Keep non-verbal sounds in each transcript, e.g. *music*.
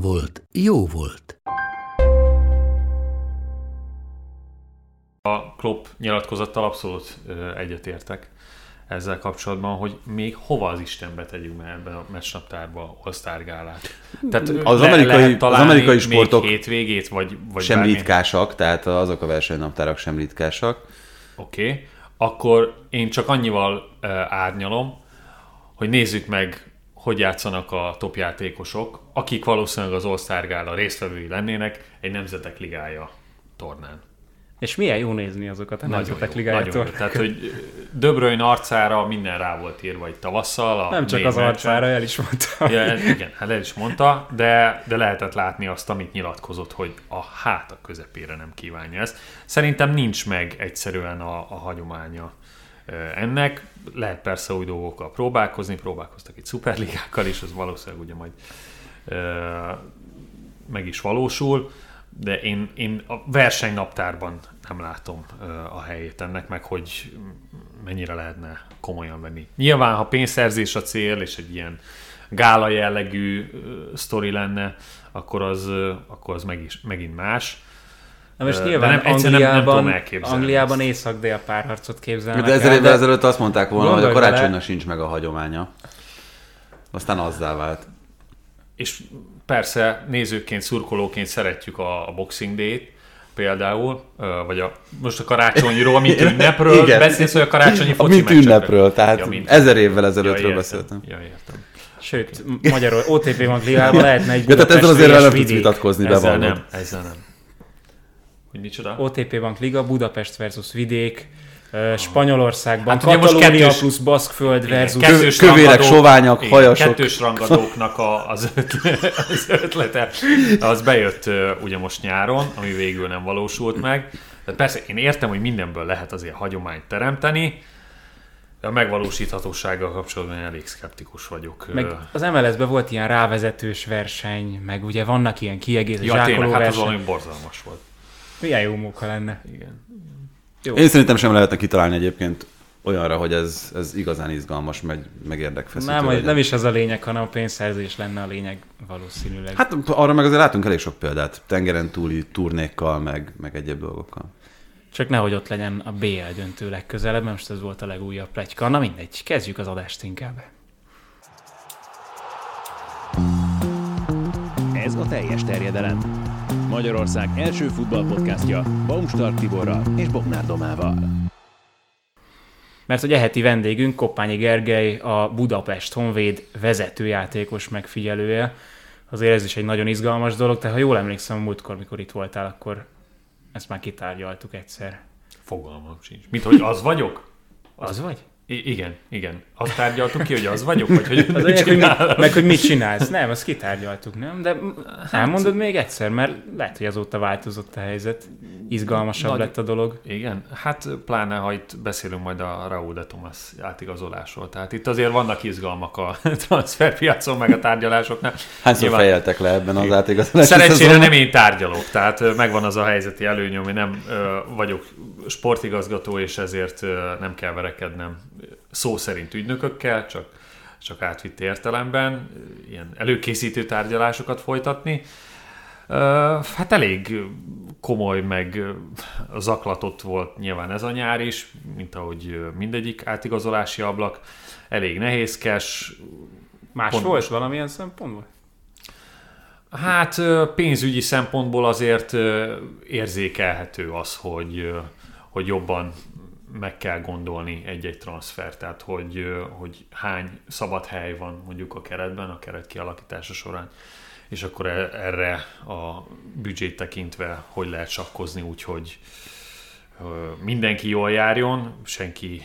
volt, jó volt. A Klopp nyilatkozattal abszolút egyetértek ezzel kapcsolatban, hogy még hova az Istenbe tegyünk be ebbe a meccsnaptárba all gálát. Tehát Az le- amerikai- lehet az amerikai még sportok hétvégét, vagy, vagy sem bármi- ritkásak, tehát azok a versenynaptárak sem ritkásak. Oké, okay. akkor én csak annyival uh, árnyalom, hogy nézzük meg, hogy játszanak a top játékosok, akik valószínűleg az All-Star Gála résztvevői lennének egy nemzetek ligája tornán. És milyen jó nézni azokat a Nagyon nemzetek jó, ligájától. nagyon jó. Tehát, hogy De Bruyne arcára minden rá volt írva itt tavasszal. A Nem csak az arcára, el is mondta. Ja, igen, hát el is mondta, de, de lehetett látni azt, amit nyilatkozott, hogy a hát a közepére nem kívánja ezt. Szerintem nincs meg egyszerűen a, a hagyománya ennek. Lehet persze új dolgokkal próbálkozni, próbálkoztak itt szuperligákkal is, az valószínűleg ugye majd meg is valósul, de én, én a versenynaptárban nem látom a helyét ennek, meg hogy mennyire lehetne komolyan venni. Nyilván, ha pénzszerzés a cél, és egy ilyen gála jellegű sztori lenne, akkor az, akkor az meg is, megint más. Na most De nyilván nem- egyszerűen nem- nem Angliában, Angliában észak-dél párharcot képzelnek De ezer el, évvel ezelőtt azt mondták volna, hogy a karácsonynak sincs meg a hagyománya. Aztán azzá vált. És persze nézőként, szurkolóként szeretjük a, a Boxing Day-t, például, vagy a, most a karácsonyról, mint *laughs* ünnepről Igen. beszélsz, vagy a karácsonyi A foci mint ünnepről, tehát mint- ezer évvel ezelőttről értem. beszéltem. Ja, értem. Sőt, Magyarul OTP Magligában lehetne egy Ja, tehát ezzel azért nem tudsz vitatkozni, Ezzel bevallod. nem, ezzel nem. Micsoda? OTP Bank Liga, Budapest versus vidék, Spanyolországban, Hát Katalónia kettős- plusz Baszkföld versus... Kettős kövérek, rangadók- soványak, igen, hajasok. Kettős rangadóknak a, az, ötlete, *laughs* az ötlete, az bejött ugye most nyáron, ami végül nem valósult meg. Tehát persze én értem, hogy mindenből lehet azért hagyományt teremteni, de a megvalósíthatósággal kapcsolatban elég szkeptikus vagyok. Meg az MLS-ben volt ilyen rávezetős verseny, meg ugye vannak ilyen kiegészítő ja, tényleg, zsákoló hát az verseny. valami borzalmas volt. Milyen jó munka lenne. Igen. Én szerintem sem lehetne kitalálni egyébként olyanra, hogy ez, ez igazán izgalmas, meg, meg érdekfeszítő Nem, legyen. nem is ez a lényeg, hanem a pénzszerzés lenne a lényeg valószínűleg. Hát arra meg azért látunk elég sok példát, tengeren túli turnékkal, meg, meg egyéb dolgokkal. Csak nehogy ott legyen a BL döntő legközelebb, mert most ez volt a legújabb pletyka. Na mindegy, kezdjük az adást inkább. Ez a teljes terjedelem. Magyarország első futballpodcastja Baumstark Tiborral és Bognár Domával. Mert hogy a heti vendégünk Koppányi Gergely, a Budapest Honvéd vezetőjátékos megfigyelője. Azért ez is egy nagyon izgalmas dolog, tehát ha jól emlékszem, múltkor, mikor itt voltál, akkor ezt már kitárgyaltuk egyszer. Fogalmam sincs. Mint hogy az vagyok? Az vagy? I- igen, igen. Azt tárgyaltuk ki, hogy az vagyok, vagy hogy *laughs* Az mit hogy, mi, csinálok? meg hogy mit csinálsz. Nem, azt kitárgyaltuk, nem? De elmondod még egyszer, mert lehet, hogy azóta változott a helyzet. Izgalmasabb Nagy- lett a dolog. Igen, hát pláne, ha itt beszélünk majd a Raúl de Thomas átigazolásról. Tehát itt azért vannak izgalmak a *laughs* transferpiacon, meg a tárgyalásoknál. Hányszor Nyilván- fejeltek le ebben az átigazolási Szerencsére szezonban? nem én tárgyalok, tehát megvan az a helyzeti előnyöm, hogy nem ö, vagyok sportigazgató, és ezért ö, nem kell verekednem szó szerint ügynökökkel, csak, csak átvitt értelemben, ilyen előkészítő tárgyalásokat folytatni. Hát elég komoly, meg zaklatott volt nyilván ez a nyár is, mint ahogy mindegyik átigazolási ablak. Elég nehézkes, Más Pont- volt valamilyen szempontból? Hát pénzügyi szempontból azért érzékelhető az, hogy, hogy jobban meg kell gondolni egy-egy transfer, tehát hogy, hogy hány szabad hely van mondjuk a keretben, a keret kialakítása során, és akkor e- erre a büdzsét tekintve hogy lehet sakkozni úgy, hogy, mindenki jól járjon, senki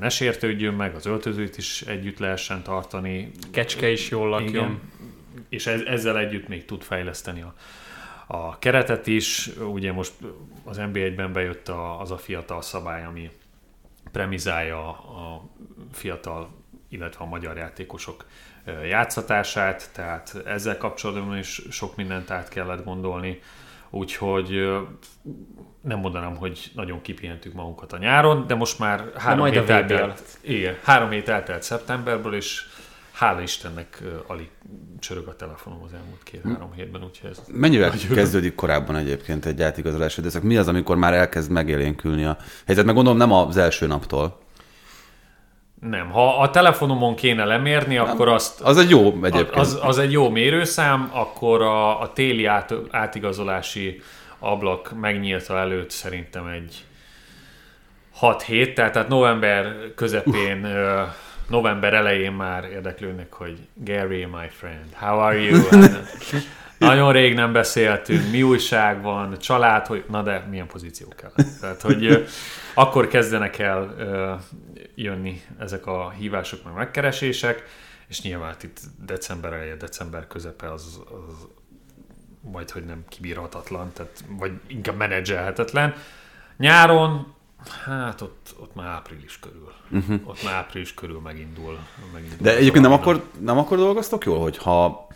ne sértődjön meg, az öltözőt is együtt lehessen tartani. Kecske is jól lakjon. Igen. És ez, ezzel együtt még tud fejleszteni a, a keretet is. Ugye most az NB1-ben bejött a, az a fiatal szabály, ami premizálja a fiatal, illetve a magyar játékosok játszatását, tehát ezzel kapcsolatban is sok mindent át kellett gondolni, úgyhogy nem mondanám, hogy nagyon kipihentük magunkat a nyáron, de most már három a hét eltelt, igen, három hét eltelt szeptemberből, és hála Istennek alig csörög a telefonom az elmúlt két-három hétben, úgyhogy ez Mennyivel kezdődik korábban egyébként egy átigazolási időszak? Mi az, amikor már elkezd megélénkülni a helyzet? Meg gondolom nem az első naptól. Nem, ha a telefonomon kéne lemérni, akkor azt Az egy jó egyébként. Az, az egy jó mérőszám, akkor a, a téli át, átigazolási ablak megnyílta előtt szerintem egy 6 hét, tehát, tehát november közepén, uh. November elején már érdeklődnek, hogy Gary, my friend, how are you? *laughs* Nagyon rég nem beszéltünk, mi újság van, család, hogy na de milyen pozíció kell. Tehát, hogy akkor kezdenek el jönni ezek a hívások, meg megkeresések, és nyilván hát itt december eleje, december közepe az, az majd, hogy nem kibírhatatlan, tehát, vagy inkább menedzselhetetlen. Nyáron, hát ott, ott már április körül. Uh-huh. Ott már április körül megindul. megindul De egyébként nem akkor, nem akkor dolgoztok jól, hogyha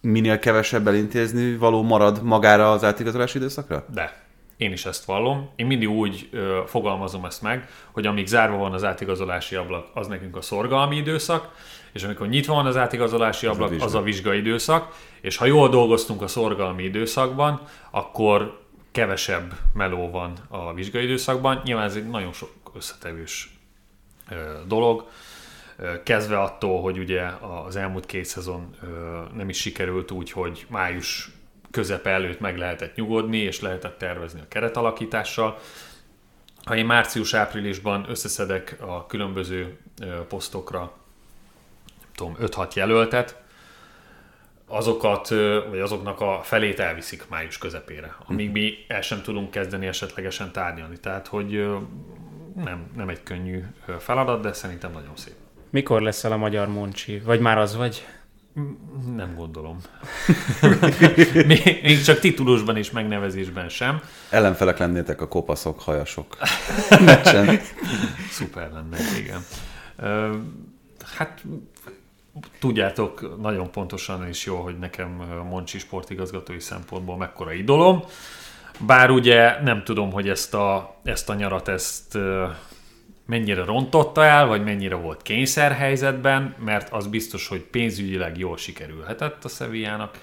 minél kevesebb elintézni való marad magára az átigazolási időszakra? De. Én is ezt vallom. Én mindig úgy ö, fogalmazom ezt meg, hogy amíg zárva van az átigazolási ablak, az nekünk a szorgalmi időszak, és amikor nyitva van az átigazolási ablak, vizsga. az a vizsgai időszak, és ha jól dolgoztunk a szorgalmi időszakban, akkor kevesebb meló van a vizsgai időszakban. Nyilván ez egy nagyon sok összetevős dolog, kezdve attól, hogy ugye az elmúlt két szezon nem is sikerült úgy, hogy május közepe előtt meg lehetett nyugodni, és lehetett tervezni a keretalakítással. Ha én március-áprilisban összeszedek a különböző posztokra, tudom, 5-6 jelöltet, azokat, vagy azoknak a felét elviszik május közepére, amíg mi el sem tudunk kezdeni esetlegesen tárgyalni. Tehát, hogy nem, nem egy könnyű feladat, de szerintem nagyon szép. Mikor leszel a magyar Moncsi? Vagy már az vagy? Nem gondolom. *laughs* még, még csak titulusban és megnevezésben sem. Ellenfelek lennétek a kopaszok, hajasok. *laughs* Szuper lenne, igen. Hát tudjátok nagyon pontosan és jó, hogy nekem ö, Moncsi sportigazgatói szempontból mekkora idolom. Bár ugye nem tudom, hogy ezt a, ezt a nyarat ezt ö, mennyire rontotta el, vagy mennyire volt kényszerhelyzetben, mert az biztos, hogy pénzügyileg jól sikerülhetett a Sevillának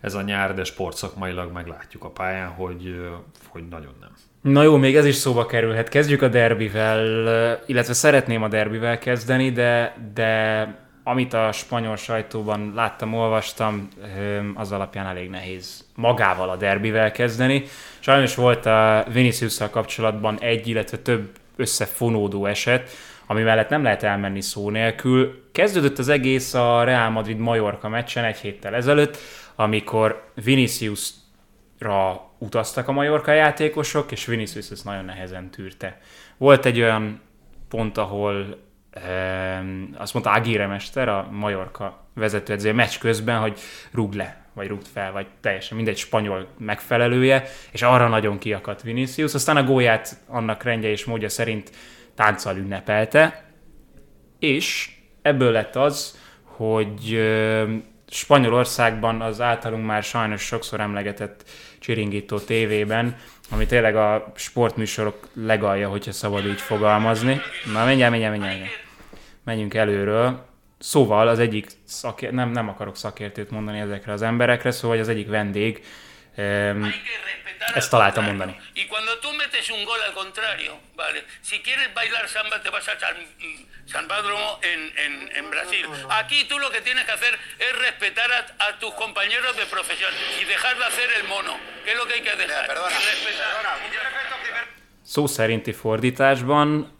ez a nyár, de sportszakmailag meglátjuk a pályán, hogy, ö, hogy nagyon nem. Na jó, még ez is szóba kerülhet. Kezdjük a derbivel, illetve szeretném a derbivel kezdeni, de, de amit a spanyol sajtóban láttam, olvastam, az alapján elég nehéz magával a derbivel kezdeni. Sajnos volt a vinicius kapcsolatban egy, illetve több összefonódó eset, ami mellett nem lehet elmenni szó nélkül. Kezdődött az egész a Real Madrid-Majorka meccsen egy héttel ezelőtt, amikor Vinicius ra utaztak a Majorka játékosok, és Vinicius ezt nagyon nehezen tűrte. Volt egy olyan pont, ahol azt mondta Aguirre mester, a Majorka vezetőedzője meccs közben, hogy rúg le, vagy rúgt fel, vagy teljesen mindegy spanyol megfelelője, és arra nagyon kiakadt Vinicius. Aztán a gólját annak rendje és módja szerint tánccal ünnepelte, és ebből lett az, hogy Spanyolországban az általunk már sajnos sokszor emlegetett Csiringító tévében, ami tényleg a sportműsorok legalja, hogyha szabad így fogalmazni. Na, mindjárt, mindjárt, mindjárt. mindjárt. Menjünk előről. Szóval az egyik, szakér, nem, nem akarok szakértőt mondani ezekre az emberekre, szóval az egyik vendég ezt találta mondani. Y cuando tú metes un gol al contrario, vale, si quieres bailar samba te vas a San, San Padromo en, en, en Brasil. Aquí tú lo que tienes que hacer es respetar a, a tus compañeros de profesión y dejar de hacer el mono, que es lo que hay que dejar. respetar. Szó szerinti fordításban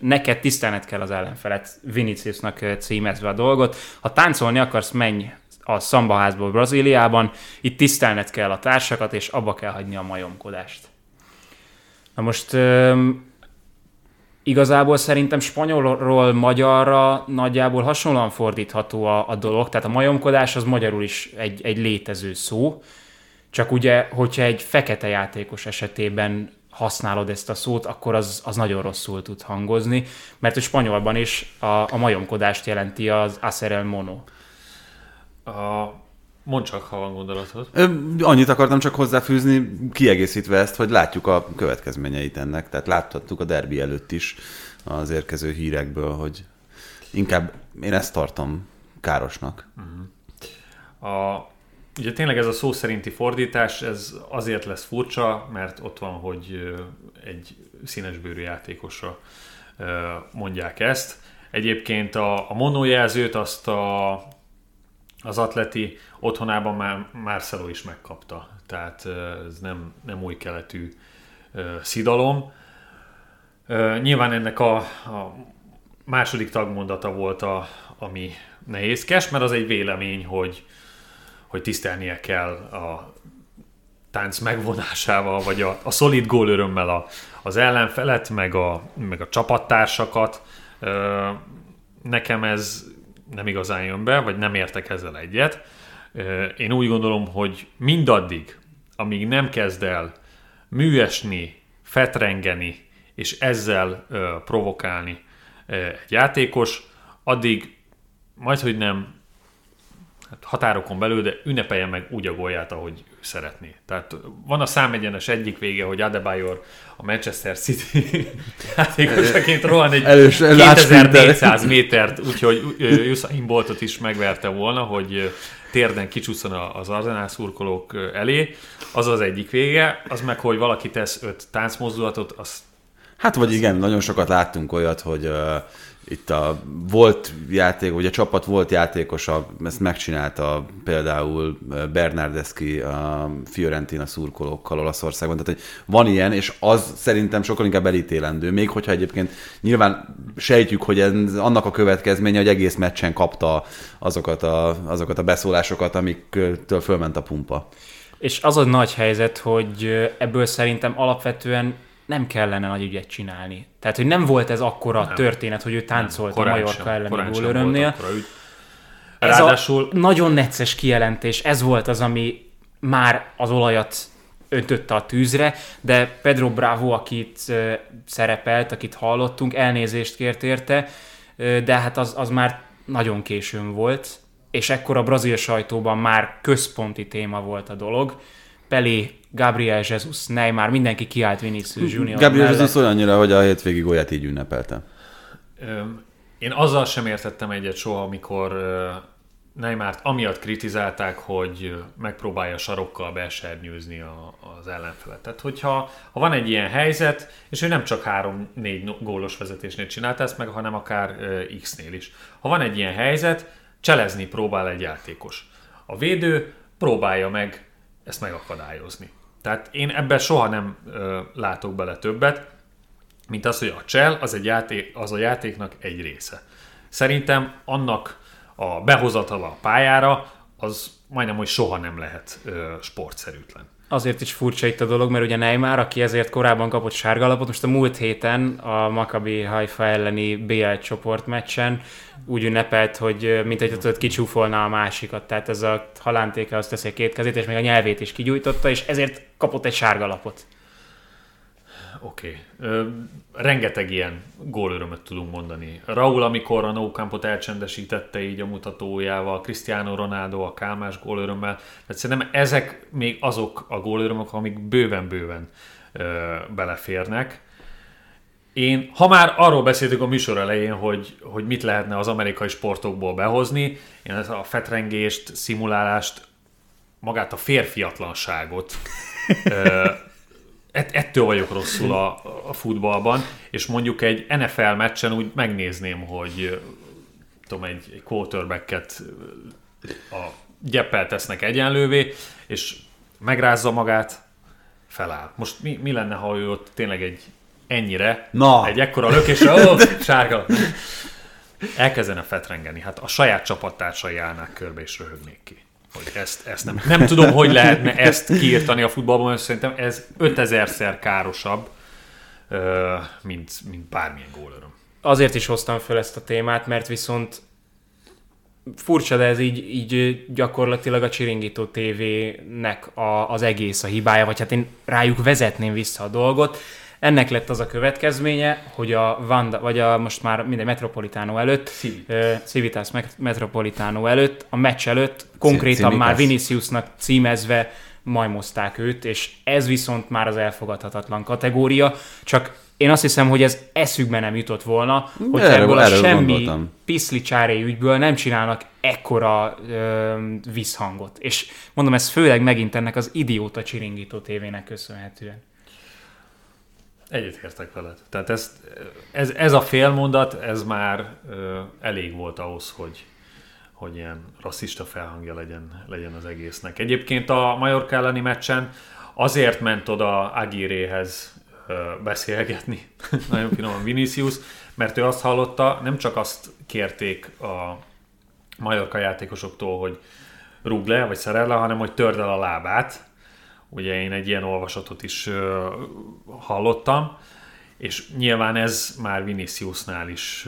neked tisztelned kell az ellenfelet, Viniciusnak címezve a dolgot. Ha táncolni akarsz, menj a szambaházból Brazíliában, itt tisztelned kell a társakat, és abba kell hagyni a majomkodást. Na most öm, igazából szerintem spanyolról magyarra nagyjából hasonlóan fordítható a, a dolog, tehát a majomkodás az magyarul is egy, egy létező szó, csak ugye, hogyha egy fekete játékos esetében használod ezt a szót, akkor az, az nagyon rosszul tud hangozni, mert a spanyolban is a, a majomkodást jelenti az hacer el mono. A... Mondd csak, ha van gondolatod. Annyit akartam csak hozzáfűzni, kiegészítve ezt, hogy látjuk a következményeit ennek. Tehát láthattuk a derbi előtt is az érkező hírekből, hogy inkább én ezt tartom károsnak. A, ugye tényleg ez a szó szerinti fordítás, ez azért lesz furcsa, mert ott van, hogy egy színesbőrű játékosra mondják ezt. Egyébként a, a monójelzőt azt a, az atleti otthonában már Marcelo is megkapta. Tehát ez nem, nem új keletű szidalom. Nyilván ennek a, a második tagmondata volt, a, ami nehézkes, mert az egy vélemény, hogy, hogy tisztelnie kell a tánc megvonásával, vagy a, a szolid gól örömmel a, az ellenfelet, meg a, meg a csapattársakat. Nekem ez nem igazán jön be, vagy nem értek ezzel egyet. Én úgy gondolom, hogy mindaddig, amíg nem kezd el műesni, fetrengeni, és ezzel provokálni egy játékos, addig majd, hogy nem hát határokon belül, de ünnepelje meg úgy a gólját, ahogy ő szeretné. Tehát van a számegyenes egyik vége, hogy Adebayor a Manchester City *laughs* játékosaként rohan egy Elős- 2400 métert, úgyhogy Usain Boltot is megverte volna, hogy térden kicsúszson a- az Arsenal szurkolók elé. Az az egyik vége, az meg, hogy valaki tesz öt táncmozdulatot, az Hát vagy igen, nagyon sokat láttunk olyat, hogy itt a volt játék, vagy a csapat volt játékosa, ezt megcsinálta például Bernardeschi a Fiorentina szurkolókkal Olaszországban. Tehát, hogy van ilyen, és az szerintem sokkal inkább elítélendő. Még hogyha egyébként nyilván sejtjük, hogy ez annak a következménye, hogy egész meccsen kapta azokat a, azokat a beszólásokat, amiktől fölment a pumpa. És az a nagy helyzet, hogy ebből szerintem alapvetően nem kellene nagy ügyet csinálni. Tehát, hogy nem volt ez akkora nem. történet, hogy ő táncolt a korán Majorka elleni gólörömnél. Ez Ráadásul a nagyon necces kijelentés, ez volt az, ami már az olajat öntötte a tűzre, de Pedro Bravo, akit szerepelt, akit hallottunk, elnézést kért érte, de hát az, az már nagyon későn volt, és ekkor a brazil sajtóban már központi téma volt a dolog. Pelé, Gabriel Jesus, Neymar, mindenki kiállt Vinicius Junior Gabriel mellett. Jesus olyannyira, hogy a hétvégi gólját így ünnepelte. Öm, Én azzal sem értettem egyet soha, amikor ö, Neymart amiatt kritizálták, hogy megpróbálja sarokkal besernyőzni a, az ellenfelet. Tehát, hogyha ha van egy ilyen helyzet, és ő nem csak 3-4 no- gólos vezetésnél csinálta ezt meg, hanem akár X-nél is. Ha van egy ilyen helyzet, cselezni próbál egy játékos. A védő próbálja meg ezt megakadályozni. Tehát én ebben soha nem ö, látok bele többet, mint az, hogy a csel az, egy játék, az a játéknak egy része. Szerintem annak a behozatala a pályára, az majdnem, hogy soha nem lehet ö, sportszerűtlen. Azért is furcsa itt a dolog, mert ugye Neymar, aki ezért korábban kapott sárgalapot, most a múlt héten a Maccabi Haifa elleni BL csoportmeccsen úgy ünnepelt, hogy mint hogy tudod, kicsúfolna a másikat. Tehát ez a halántéka azt teszi a két kezét, és még a nyelvét is kigyújtotta, és ezért kapott egy sárgalapot. Oké. Okay. Rengeteg ilyen gólörömöt tudunk mondani. Raúl, amikor a No Campot elcsendesítette így a mutatójával, Cristiano Ronaldo a Kálmás gólörömmel. Tehát szerintem ezek még azok a gólörömök, amik bőven-bőven beleférnek. Én, ha már arról beszéltük a műsor elején, hogy, hogy mit lehetne az amerikai sportokból behozni, én ezt a fetrengést, szimulálást, magát a férfiatlanságot *laughs* ett, ettől vagyok rosszul a, a futballban, és mondjuk egy NFL meccsen úgy megnézném, hogy tudom, egy, egy quarterbacket a gyeppel tesznek egyenlővé, és megrázza magát, feláll. Most mi, mi lenne, ha ő ott tényleg egy ennyire, Na. egy ekkora lökésre, ó, sárga, elkezdene fetrengeni. Hát a saját csapattársai állnák körbe és röhögnék ki. Hogy ezt, ezt nem, nem tudom, hogy lehetne ezt kiírtani a futballban, mert szerintem ez 5000-szer károsabb, mint, mint bármilyen gólöröm. Azért is hoztam fel ezt a témát, mert viszont furcsa, de ez így, így gyakorlatilag a Csiringító TV-nek a, az egész a hibája, vagy hát én rájuk vezetném vissza a dolgot. Ennek lett az a következménye, hogy a Vanda, vagy a most már minden Metropolitano előtt, Civitas, Civitas Metropolitano előtt, a meccs előtt konkrétan Civitas. már Viniciusnak címezve majmozták őt, és ez viszont már az elfogadhatatlan kategória, csak én azt hiszem, hogy ez eszükbe nem jutott volna, hogy Erről- ebből a erről semmi gondoltam. piszli csáré ügyből nem csinálnak ekkora ö, visszhangot. És mondom, ez főleg megint ennek az idióta csiringító tévének köszönhetően. Egyetértek veled. Tehát ezt, ez, ez a félmondat, ez már ö, elég volt ahhoz, hogy, hogy ilyen rasszista felhangja legyen, legyen az egésznek. Egyébként a Majorka elleni meccsen azért ment oda Agiréhez beszélgetni, *laughs* nagyon finoman Vinicius, mert ő azt hallotta, nem csak azt kérték a Majorka játékosoktól, hogy rúg le, vagy szerel le, hanem hogy törd el a lábát. Ugye én egy ilyen olvasatot is hallottam, és nyilván ez már Viniciusnál is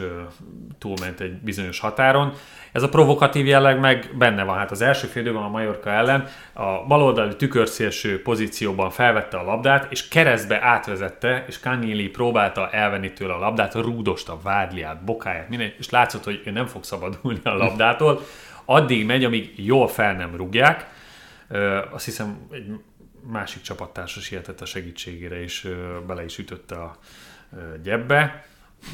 túlment egy bizonyos határon. Ez a provokatív jelleg meg benne van. Hát az első félidőben a Majorka ellen a baloldali tükörszélső pozícióban felvette a labdát, és keresztbe átvezette, és Kanyili próbálta elvenni tőle a labdát, rúdosta, vádliát, bokáját, minden, és látszott, hogy ő nem fog szabadulni a labdától. Addig megy, amíg jól fel nem rúgják. Ö, azt hiszem, egy másik csapattársas sietett a segítségére, és bele is ütötte a gyebbe.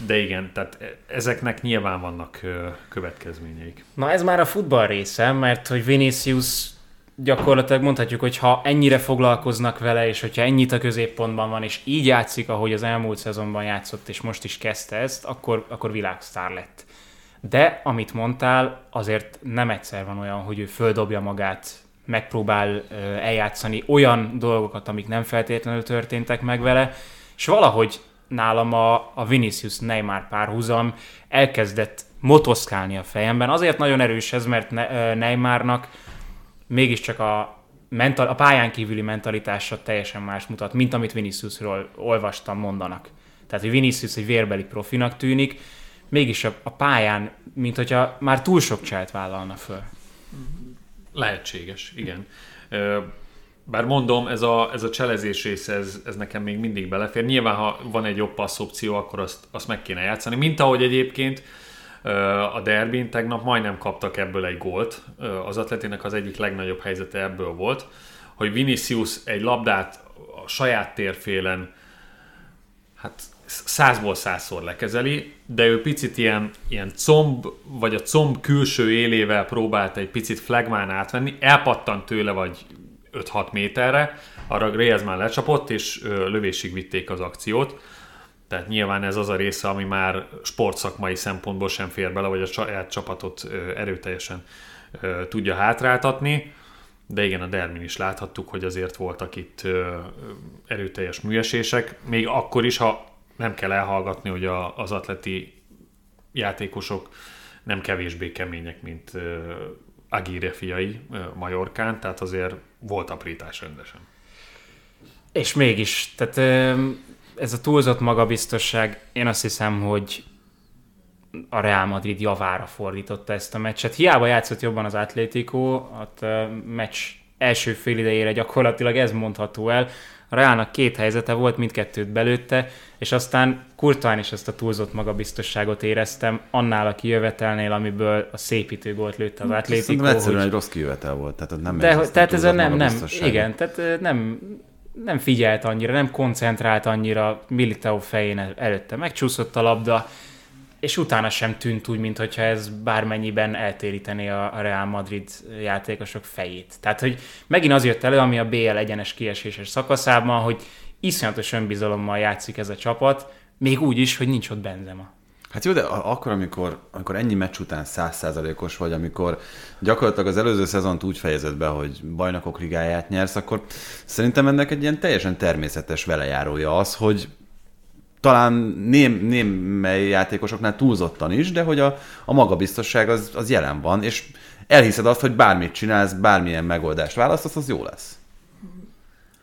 De igen, tehát e- ezeknek nyilván vannak következményeik. Na ez már a futball része, mert hogy Vinicius gyakorlatilag mondhatjuk, hogy ha ennyire foglalkoznak vele, és hogyha ennyit a középpontban van, és így játszik, ahogy az elmúlt szezonban játszott, és most is kezdte ezt, akkor, akkor világsztár lett. De, amit mondtál, azért nem egyszer van olyan, hogy ő földobja magát, megpróbál eljátszani olyan dolgokat, amik nem feltétlenül történtek meg vele, és valahogy nálam a, a Vinicius Neymar párhuzam elkezdett motoszkálni a fejemben. Azért nagyon erős ez, mert ne, Neymarnak mégiscsak a, mental, a pályán kívüli mentalitása teljesen más mutat, mint amit Viniciusról olvastam, mondanak. Tehát, hogy Vinicius egy vérbeli profinak tűnik, mégis a, a pályán, mint hogyha már túl sok cselt vállalna föl. Lehetséges, igen. Bár mondom, ez a, ez a cselezés rész, ez, ez nekem még mindig belefér. Nyilván, ha van egy jobb passz opció, akkor azt, azt meg kéne játszani. Mint ahogy egyébként a derbin tegnap majdnem kaptak ebből egy gólt. Az atletének az egyik legnagyobb helyzete ebből volt, hogy Vinicius egy labdát a saját térfélen hát százból százszor lekezeli, de ő picit ilyen, ilyen comb, vagy a comb külső élével próbálta egy picit flagmán átvenni, elpattant tőle vagy 5-6 méterre, arra Griezmann lecsapott, és lövésig vitték az akciót. Tehát nyilván ez az a része, ami már sportszakmai szempontból sem fér bele, vagy a saját csapatot erőteljesen tudja hátráltatni. De igen, a Dermin is láthattuk, hogy azért voltak itt erőteljes műesések. Még akkor is, ha nem kell elhallgatni, hogy a, az atleti játékosok nem kevésbé kemények, mint ö, Aguirre fiai ö, Majorkán, tehát azért volt aprítás rendesen. És mégis, tehát ez a túlzott magabiztosság, én azt hiszem, hogy a Real Madrid javára fordította ezt a meccset. Hiába játszott jobban az Atlético, a meccs első fél idejére gyakorlatilag ez mondható el. A Realnak két helyzete volt, mindkettőt belőtte, és aztán kurtán is ezt a túlzott magabiztosságot éreztem, annál a kijövetelnél, amiből a szépítő gólt lőtte az Atlético. Szerintem egyszerűen hogy- egy rossz kijövetel volt. Tehát nem de, hogy- tehát ez a nem, nem, igen, tehát nem, nem figyelt annyira, nem koncentrált annyira, Militao fején el- előtte megcsúszott a labda, és utána sem tűnt úgy, mintha ez bármennyiben eltérítené a Real Madrid játékosok fejét. Tehát, hogy megint az jött elő, ami a BL egyenes kieséses szakaszában, hogy iszonyatos önbizalommal játszik ez a csapat, még úgy is, hogy nincs ott Benzema. Hát jó, de akkor, amikor, amikor ennyi meccs után százszázalékos vagy, amikor gyakorlatilag az előző szezont úgy fejezed be, hogy bajnokok ligáját nyersz, akkor szerintem ennek egy ilyen teljesen természetes velejárója az, hogy talán ném, némely játékosoknál túlzottan is, de hogy a, a magabiztosság az, az jelen van, és elhiszed azt, hogy bármit csinálsz, bármilyen megoldást választasz, az jó lesz.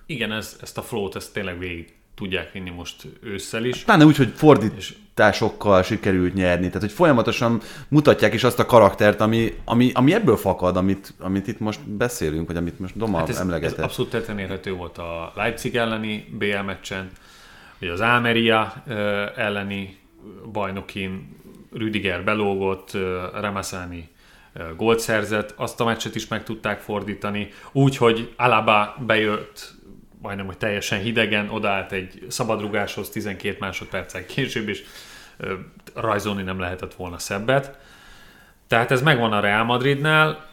Igen, ez, ezt a flow-t ezt tényleg végig tudják vinni most ősszel is. Pláne úgy, hogy fordításokkal sikerült nyerni, tehát hogy folyamatosan mutatják is azt a karaktert, ami, ami, ami ebből fakad, amit, amit itt most beszélünk, vagy amit most Doma Hát ez, ez emlegetett. abszolút tetten érhető volt a Leipzig elleni BL meccsen, vagy az Almeria ö, elleni bajnokin Rüdiger belógott, Ramazani gólt szerzett, azt a meccset is meg tudták fordítani, úgy, hogy Alaba bejött majdnem, hogy teljesen hidegen, odaállt egy szabadrugáshoz 12 másodperccel később, és rajzolni nem lehetett volna szebbet. Tehát ez megvan a Real Madridnál.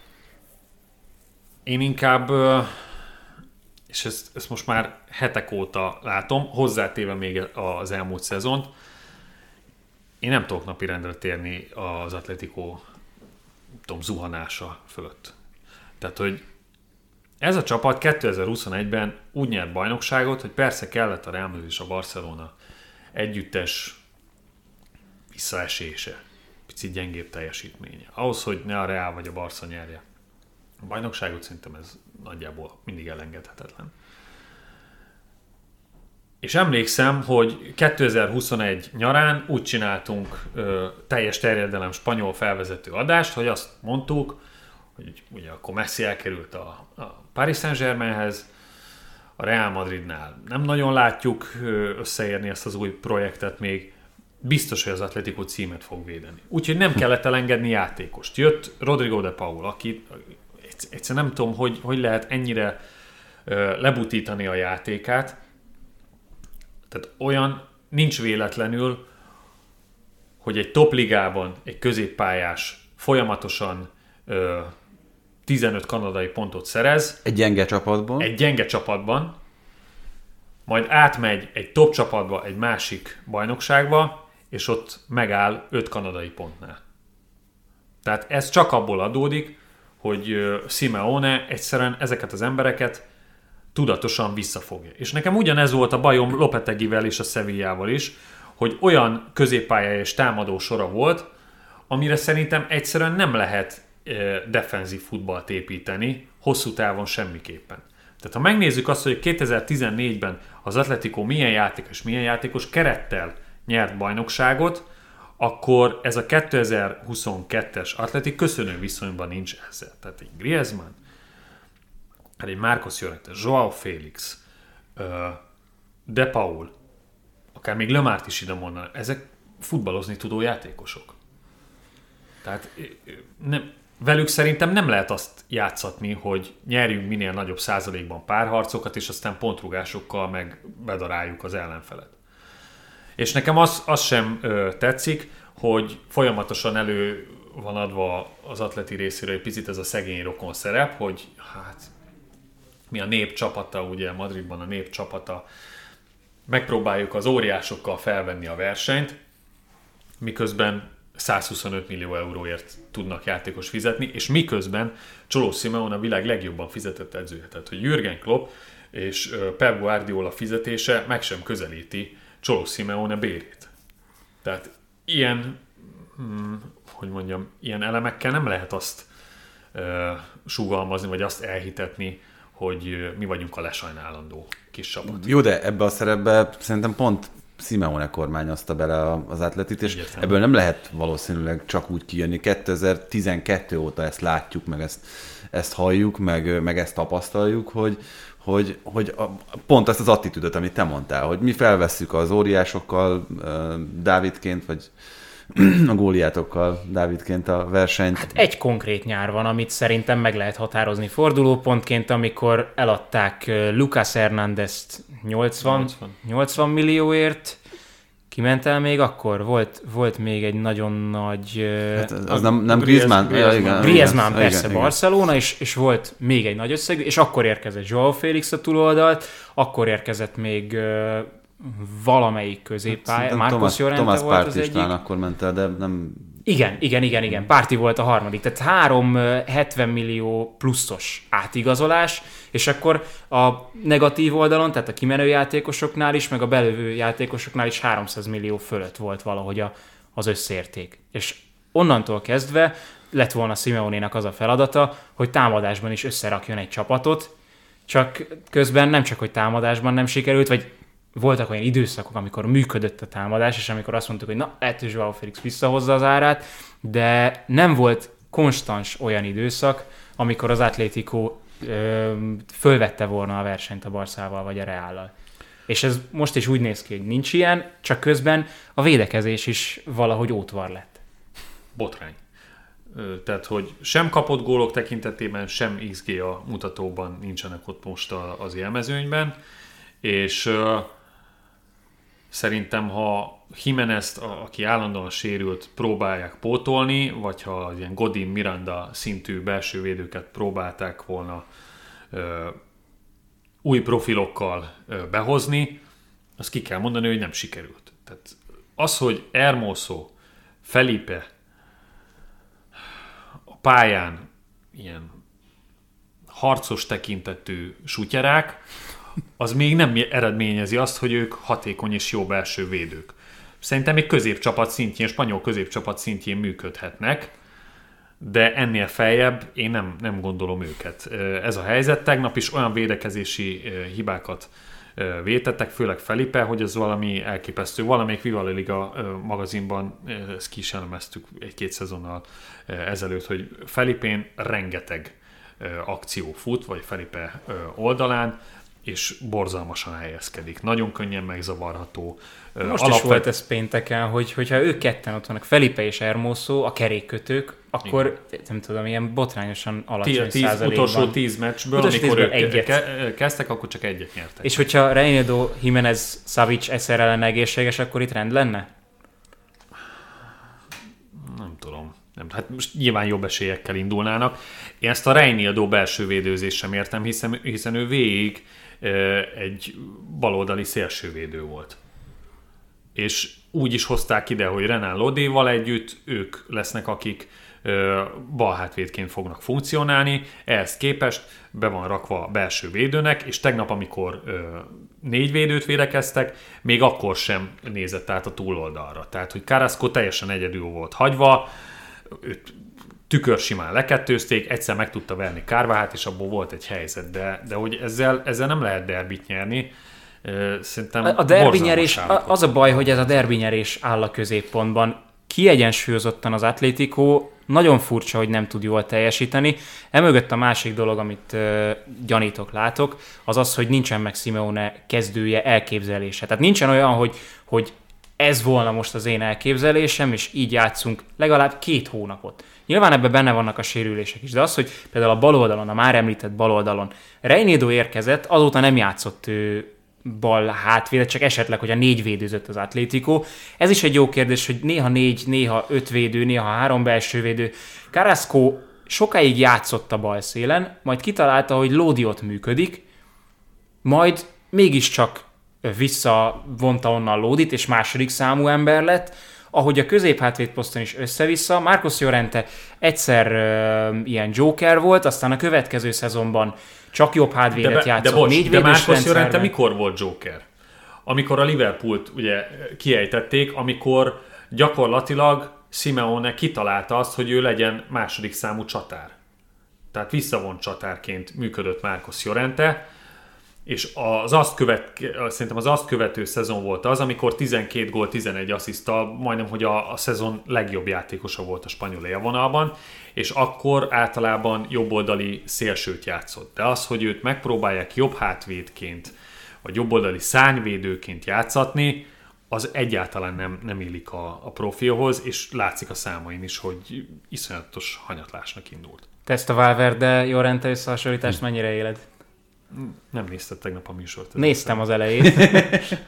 Én inkább és ezt, ezt most már hetek óta látom, hozzátéve még az elmúlt szezont, én nem tudok napirendre térni az Atletico tudom, zuhanása fölött. Tehát, hogy ez a csapat 2021-ben úgy nyert bajnokságot, hogy persze kellett a Real és a Barcelona együttes visszaesése, picit gyengébb teljesítménye. Ahhoz, hogy ne a Real vagy a Barca nyerje. A bajnokságot szerintem ez nagyjából mindig elengedhetetlen. És emlékszem, hogy 2021 nyarán úgy csináltunk ö, teljes terjedelem spanyol felvezető adást, hogy azt mondtuk, hogy ugye akkor Messi elkerült a, a Paris Saint-Germainhez, a Real Madridnál nem nagyon látjuk összeérni ezt az új projektet még, biztos, hogy az Atletico címet fog védeni. Úgyhogy nem kellett elengedni játékost. Jött Rodrigo de Paul, aki egyszerűen nem tudom, hogy, hogy lehet ennyire ö, lebutítani a játékát. Tehát olyan nincs véletlenül, hogy egy topligában egy középpályás folyamatosan ö, 15 kanadai pontot szerez, Egy gyenge csapatból. egy gyenge csapatban, majd átmegy egy top csapatba, egy másik bajnokságba, és ott megáll 5 kanadai pontnál. Tehát ez csak abból adódik, hogy Simeone egyszerűen ezeket az embereket tudatosan visszafogja. És nekem ugyanez volt a bajom Lopetegivel és a Sevillával is, hogy olyan középpálya és támadó sora volt, amire szerintem egyszerűen nem lehet defenzív futballt építeni, hosszú távon semmiképpen. Tehát ha megnézzük azt, hogy 2014-ben az Atletico milyen játékos, milyen játékos kerettel nyert bajnokságot, akkor ez a 2022-es Atletik köszönő viszonyban nincs ezzel. Tehát egy Griezmann, egy Marcos Llorente, Joao Félix, De Paul, akár még Lömárt is ide mondaná, ezek futballozni tudó játékosok. Tehát nem, velük szerintem nem lehet azt játszatni, hogy nyerjünk minél nagyobb százalékban párharcokat, és aztán pontrúgásokkal meg bedaráljuk az ellenfelet. És nekem az, az sem ö, tetszik, hogy folyamatosan elő van adva az atleti részéről egy picit ez a szegény rokon szerep, hogy hát mi a nép csapata, ugye Madridban a nép csapata, megpróbáljuk az óriásokkal felvenni a versenyt, miközben 125 millió euróért tudnak játékos fizetni, és miközben Csoló Simeone a világ legjobban fizetett edzője. Tehát, hogy Jürgen Klopp és Pep Guardiola fizetése meg sem közelíti Csoló Simeone bérét. Tehát ilyen, hm, hogy mondjam, ilyen elemekkel nem lehet azt ö, sugalmazni, vagy azt elhitetni, hogy mi vagyunk a lesajnálandó kis csapat. Jó, de ebbe a szerepbe szerintem pont Simeone kormányozta bele az atletit, és Egyértelmű. ebből nem lehet valószínűleg csak úgy kijönni. 2012 óta ezt látjuk, meg ezt, ezt halljuk, meg, meg ezt tapasztaljuk, hogy, hogy, hogy a, pont ezt az attitűdöt, amit te mondtál, hogy mi felvesszük az óriásokkal Dávidként, vagy *clears throat* a góliátokkal Dávidként a versenyt. Hát Egy konkrét nyár van, amit szerintem meg lehet határozni fordulópontként, amikor eladták Lucas Hernández 80, 80. 80 millióért, kiment el még akkor? Volt, volt még egy nagyon nagy... Hát az nem, nem Griez- Griezmann? Griezmann. Ja, igen, Griezmann igen, persze igen. Barcelona, és, és volt még egy nagy összeg, és akkor érkezett Joao Félix a túloldalt, akkor érkezett még valamelyik középpálya, Szerintem Marcos Thomas, Llorente Thomas volt az Partey is egyik. akkor ment el, de nem... Igen, igen, igen, igen. Párti volt a harmadik. Tehát három ö, 70 millió pluszos átigazolás, és akkor a negatív oldalon, tehát a kimenő játékosoknál is, meg a belövő játékosoknál is 300 millió fölött volt valahogy a, az összérték. És onnantól kezdve lett volna Simeonénak az a feladata, hogy támadásban is összerakjon egy csapatot, csak közben nem csak, hogy támadásban nem sikerült, vagy voltak olyan időszakok, amikor működött a támadás, és amikor azt mondtuk, hogy na, lehet, hogy Joao Felix visszahozza az árát, de nem volt konstans olyan időszak, amikor az Atlético ö, fölvette volna a versenyt a Barszával vagy a Reállal. És ez most is úgy néz ki, hogy nincs ilyen, csak közben a védekezés is valahogy ótvar lett. Botrány. Tehát, hogy sem kapott gólok tekintetében, sem XG a mutatóban nincsenek ott most az élmezőnyben, és szerintem, ha Jimenez, aki állandóan sérült, próbálják pótolni, vagy ha ilyen Godin Miranda szintű belső védőket próbálták volna ö, új profilokkal ö, behozni, azt ki kell mondani, hogy nem sikerült. Tehát az, hogy Hermoso, Felipe a pályán ilyen harcos tekintetű sutyerák, az még nem eredményezi azt, hogy ők hatékony és jó belső védők. Szerintem még középcsapat szintjén, spanyol középcsapat szintjén működhetnek, de ennél feljebb én nem, nem gondolom őket. Ez a helyzet. Tegnap is olyan védekezési hibákat vétettek, főleg Felipe, hogy ez valami elképesztő. Valamelyik Viva La Liga magazinban ezt ki egy-két szezonnal ezelőtt, hogy Felipén rengeteg akció fut, vagy Felipe oldalán, és borzalmasan helyezkedik. Nagyon könnyen megzavarható. Most Alapvet... is volt ez pénteken, hogy, hogyha ők ketten ott vannak, Felipe és Hermoso, a kerékkötők, akkor Igen. nem tudom, ilyen botrányosan alacsony tíz, százalékban. Utolsó tíz meccsből, Utolsó amikor tízből ők egyet. ke- kezdtek, akkor csak egyet nyertek. És hogyha Reinaldo, Jimenez, Savic egyszerre lenne egészséges, akkor itt rend lenne? Nem tudom. Nem, hát most nyilván jobb esélyekkel indulnának. Én ezt a Reinildo belső védőzést sem értem, hiszen, hiszen ő végig egy baloldali szélsővédő volt. És úgy is hozták ide, hogy Renan Lodéval együtt ők lesznek, akik balhátvédként fognak funkcionálni. Ehhez képest be van rakva belső védőnek, és tegnap, amikor négy védőt védekeztek, még akkor sem nézett át a túloldalra. Tehát, hogy Carrasco teljesen egyedül volt hagyva, őt tükörsimán lekettőzték, egyszer meg tudta verni Kárváhát, és abból volt egy helyzet, de, de hogy ezzel, ezzel nem lehet derbit nyerni. Ö, Szerintem A, derbi nyerés, az a baj, hogy ez a derbi nyerés áll a középpontban. Kiegyensúlyozottan az Atlético, nagyon furcsa, hogy nem tud jól teljesíteni. Emögött a másik dolog, amit uh, gyanítok, látok, az az, hogy nincsen meg Simeone kezdője elképzelése. Tehát nincsen olyan, hogy, hogy ez volna most az én elképzelésem, és így játszunk legalább két hónapot. Nyilván ebben benne vannak a sérülések is, de az, hogy például a bal oldalon, a már említett bal oldalon Reinédo érkezett, azóta nem játszott ő bal hátvédet, csak esetleg, hogy a négy védőzött az Atlético. Ez is egy jó kérdés, hogy néha négy, néha öt védő, néha három belső védő. Carrasco sokáig játszott a bal szélen, majd kitalálta, hogy Lódiot működik, majd mégiscsak visszavonta onnan Lódit, és második számú ember lett, ahogy a középhátvéd poszton is össze-vissza. Marcos Llorente egyszer uh, ilyen joker volt, aztán a következő szezonban csak jobb hátvédet de, be- játszott. de, bocs, négy de Marcos Llorente mikor volt Joker? Amikor a Liverpoolt ugye kiejtették, amikor gyakorlatilag Simeone kitalálta azt, hogy ő legyen második számú csatár. Tehát visszavont csatárként működött Marcos Llorente, és az azt követ, szerintem az azt követő szezon volt az, amikor 12 gól, 11 asszisztal, majdnem, hogy a, a szezon legjobb játékosa volt a spanyol élvonalban, és akkor általában jobboldali szélsőt játszott. De az, hogy őt megpróbálják jobb hátvédként, vagy jobboldali szányvédőként játszatni, az egyáltalán nem, nem illik a, a profilhoz, és látszik a számain is, hogy iszonyatos hanyatlásnak indult. Te ezt a Valverde Llorente összehasonlítást mennyire éled? Nem nézted tegnap a műsort? Néztem az elejét.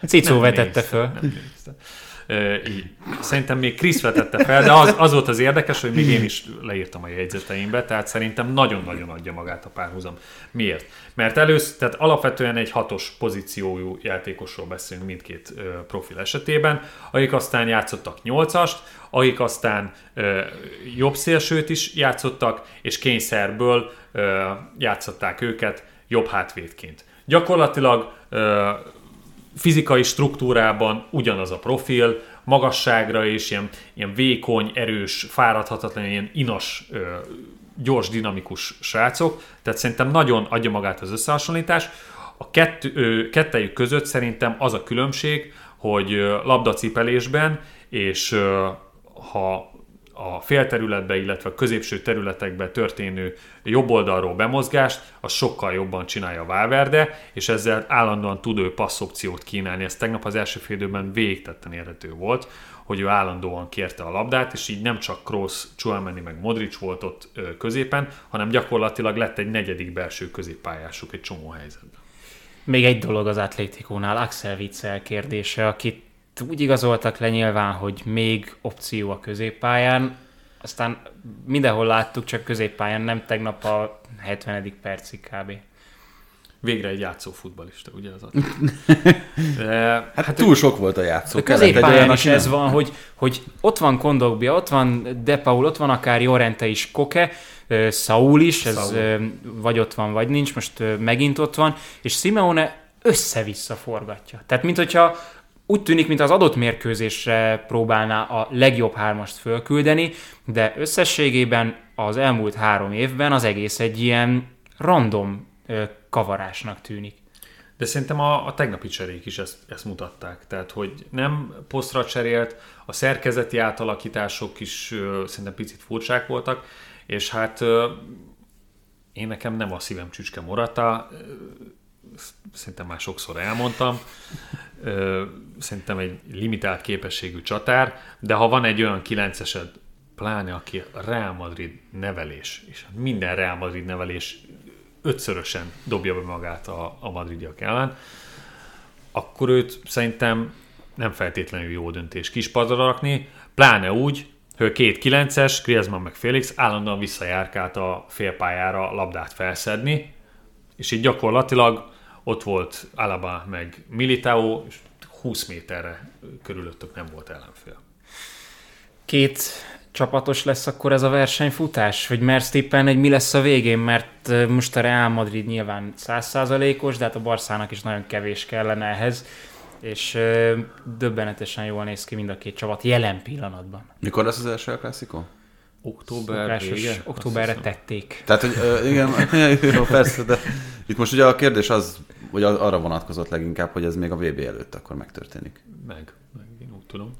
Cicó Nem vetette néztem, föl. Nem néztem. Így. Szerintem még Krisz vetette fel, de az, az volt az érdekes, hogy még én is leírtam a jegyzeteimbe, tehát szerintem nagyon-nagyon adja magát a párhuzam. Miért? Mert először, tehát alapvetően egy hatos pozíciójú játékosról beszélünk mindkét ö, profil esetében, akik aztán játszottak nyolcast, akik aztán ö, jobb szélsőt is játszottak, és kényszerből ö, játszották őket jobb hátvédként. Gyakorlatilag ö, fizikai struktúrában ugyanaz a profil, magasságra és ilyen, ilyen vékony, erős, fáradhatatlan, ilyen inas, ö, gyors, dinamikus srácok, tehát szerintem nagyon adja magát az összehasonlítás. A kettő, ö, kettejük között szerintem az a különbség, hogy labdacipelésben, és ö, ha a félterületbe, illetve a középső területekbe történő jobb oldalról bemozgást, az sokkal jobban csinálja Valverde, és ezzel állandóan tud ő passzopciót kínálni. Ez tegnap az első fél időben végtetten érhető volt, hogy ő állandóan kérte a labdát, és így nem csak Kroos, Chouameni meg Modric volt ott középen, hanem gyakorlatilag lett egy negyedik belső középpályásuk egy csomó helyzetben. Még egy dolog az Atlétikónál, Axel Witzel kérdése, akit úgy igazoltak le nyilván, hogy még opció a középpályán, aztán mindenhol láttuk, csak középpályán nem tegnap a 70. percig kb. Végre egy játszó futbalista, ugye az Atletico. *laughs* De, Hát, hát túl sok volt a játszó. A középpályán olyan, is ez nem- van, hogy, hogy ott van Kondogbia, ott van De Paul, ott van akár Jorente is, Koke, Saul is, ez Saul. vagy ott van, vagy nincs, most megint ott van, és Simeone össze-vissza forgatja. Tehát, mint hogyha úgy tűnik, mint az adott mérkőzésre próbálná a legjobb hármast fölküldeni, de összességében az elmúlt három évben az egész egy ilyen random kavarásnak tűnik. De szerintem a, a tegnapi cserék is ezt, ezt mutatták. Tehát, hogy nem posztra cserélt, a szerkezeti átalakítások is ö, szerintem picit furcsák voltak, és hát ö, én nekem nem a szívem csücske Morata, ö, szerintem már sokszor elmondtam, Ö, szerintem egy limitált képességű csatár, de ha van egy olyan kilencesed, pláne aki Real Madrid nevelés, és minden Real Madrid nevelés ötszörösen dobja be magát a, a madridiak ellen, akkor őt szerintem nem feltétlenül jó döntés kispadra rakni, pláne úgy, hogy két kilences, Griezmann meg Félix állandóan visszajárkált a félpályára labdát felszedni, és így gyakorlatilag ott volt Alaba meg Militao, és 20 méterre körülöttük nem volt ellenfél. két csapatos lesz akkor ez a versenyfutás? Hogy mersz tippelni, hogy mi lesz a végén? Mert most a Real Madrid nyilván százszázalékos, de hát a Barszának is nagyon kevés kellene ehhez, és döbbenetesen jól néz ki mind a két csapat jelen pillanatban. Mikor lesz az első El Clásico? Október vége? októberre tették. Tehát, hogy ö, igen, *laughs* *laughs* jó, persze, de itt most ugye a kérdés az, hogy arra vonatkozott leginkább, hogy ez még a VB előtt akkor megtörténik. Meg, meg én úgy tudom.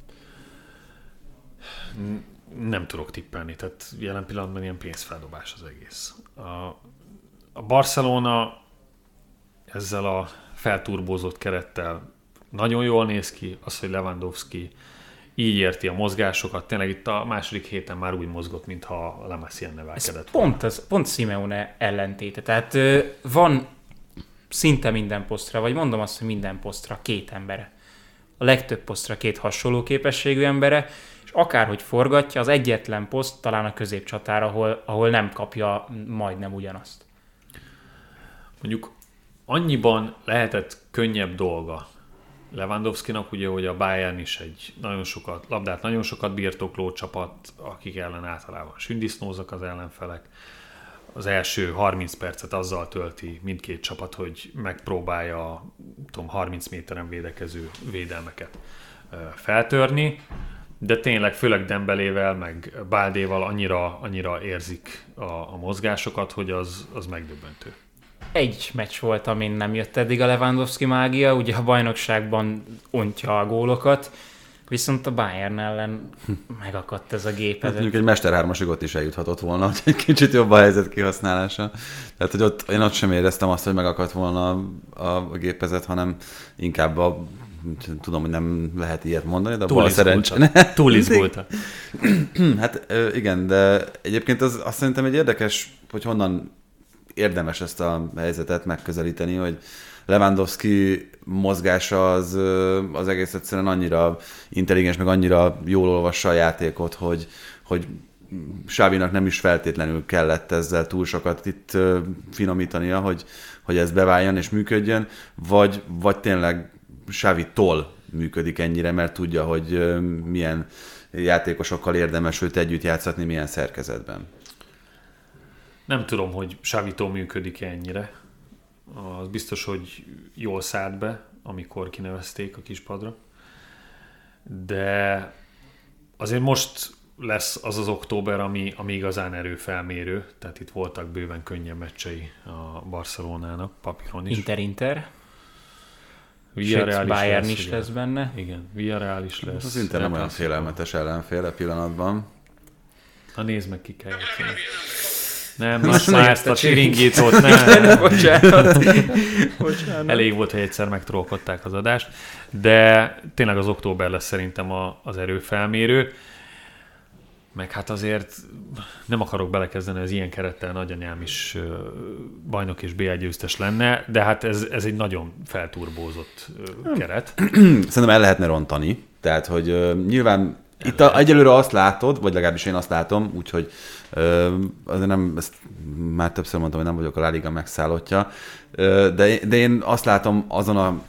Nem tudok tippelni, tehát jelen pillanatban ilyen pénzfeldobás az egész. A, a Barcelona ezzel a felturbózott kerettel nagyon jól néz ki, az, hogy Lewandowski így érti a mozgásokat, tényleg itt a második héten már úgy mozgott, mintha Lemesien nevelkedett volna. Pont, az, pont Simeone ellentéte. Tehát van szinte minden posztra, vagy mondom azt, hogy minden posztra két embere. A legtöbb posztra két hasonló képességű embere, és akárhogy forgatja, az egyetlen poszt talán a középcsatár, ahol, ahol nem kapja majdnem ugyanazt. Mondjuk annyiban lehetett könnyebb dolga Lewandowskinak, ugye, hogy a Bayern is egy nagyon sokat, labdát nagyon sokat birtokló csapat, akik ellen általában sündisznózak az ellenfelek. Az első 30 percet azzal tölti mindkét csapat, hogy megpróbálja tudom, 30 méteren védekező védelmeket feltörni, de tényleg főleg Dembelével, meg Báldéval annyira, annyira érzik a, a mozgásokat, hogy az, az megdöbbentő. Egy meccs volt, amin nem jött eddig a Lewandowski mágia, ugye a bajnokságban ontja a gólokat, viszont a Bayern ellen megakadt ez a Hát gépezet. mondjuk egy Mester 3 ott is eljuthatott volna, hogy egy kicsit jobb a helyzet kihasználása. Tehát, hogy ott, én ott sem éreztem azt, hogy megakadt volna a, a gépezet, hanem inkább a tudom, hogy nem lehet ilyet mondani, de a bal szerencsé... *laughs* Túlizgulta. Túlizgulta. *clears throat* Hát igen, de egyébként az, azt szerintem egy érdekes, hogy honnan érdemes ezt a helyzetet megközelíteni, hogy Lewandowski mozgása az, az egész egyszerűen annyira intelligens, meg annyira jól olvassa a játékot, hogy, hogy Sávinak nem is feltétlenül kellett ezzel túl sokat itt finomítania, hogy, hogy ez beváljon és működjön, vagy, vagy tényleg Sávi-tól működik ennyire, mert tudja, hogy milyen játékosokkal érdemes őt együtt játszatni, milyen szerkezetben. Nem tudom, hogy Savitó működik ennyire. Az biztos, hogy jól szállt be, amikor kinevezték a kispadra. De azért most lesz az az október, ami, ami igazán erőfelmérő, tehát itt voltak bőven könnyen meccsei a Barcelonának, papíron is. Inter-Inter. Villarreal Sőt, Bayern lesz, is igen. lesz benne. Igen, Villarreal is lesz. Az Inter nem olyan félelmetes ellenfél a pillanatban. Na nézd meg, ki kell játszani. Nem, most már ezt a csiringítót nem. Bocsánat. Bocsánat. Elég volt, hogy egyszer megtrolkodták az adást, de tényleg az október lesz szerintem a, az erőfelmérő. Meg hát azért nem akarok belekezdeni, az ilyen kerettel nagyanyám is bajnok és BL győztes lenne, de hát ez, ez egy nagyon felturbózott keret. *clears throat* Szerintem el lehetne rontani. Tehát, hogy nyilván itt a, egyelőre azt látod, vagy legalábbis én azt látom, úgyhogy azért nem, ezt már többször mondtam, hogy nem vagyok a La Liga megszállottja, de, de én azt látom azon a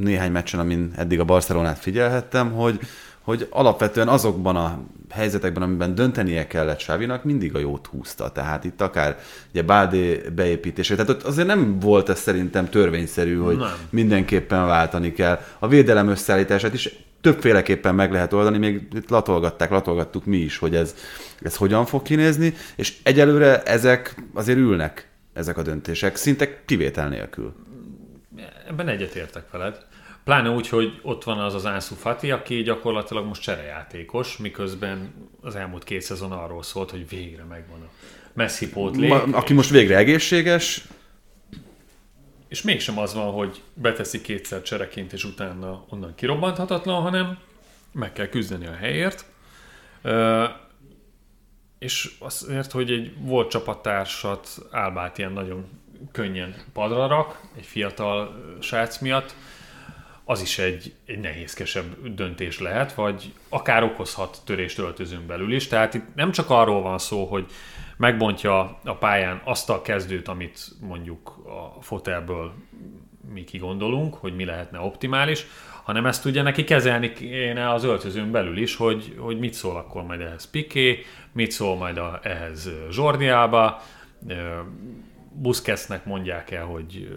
néhány meccsen, amin eddig a Barcelonát figyelhettem, hogy, hogy alapvetően azokban a helyzetekben, amiben döntenie kellett Sávinak, mindig a jót húzta. Tehát itt akár ugye Bádé beépítése, tehát ott azért nem volt ez szerintem törvényszerű, hogy Nem. mindenképpen váltani kell. A védelem összeállítását is többféleképpen meg lehet oldani, még itt latolgatták, latolgattuk mi is, hogy ez, ez hogyan fog kinézni, és egyelőre ezek azért ülnek, ezek a döntések, szinte kivétel nélkül. Ebben egyetértek veled. Pláne úgy, hogy ott van az az Ansu Fati, aki gyakorlatilag most cserejátékos, miközben az elmúlt két szezon arról szólt, hogy végre megvan a Messi pótlék. Ma, aki most végre egészséges, És mégsem az van, hogy beteszi kétszer csereként, és utána onnan kirobbanthatatlan, hanem meg kell küzdeni a helyért. És azért, hogy egy volt csapattársat Álbát ilyen nagyon könnyen padra rak, egy fiatal srác miatt, az is egy, egy nehézkesebb döntés lehet, vagy akár okozhat törést öltözőn belül is. Tehát itt nem csak arról van szó, hogy megbontja a pályán azt a kezdőt, amit mondjuk a fotelből mi kigondolunk, hogy mi lehetne optimális, hanem ezt ugye neki kezelni kéne az öltözőn belül is, hogy, hogy mit szól akkor majd ehhez Piqué, mit szól majd a, ehhez ö, Busquetsnek mondják el, hogy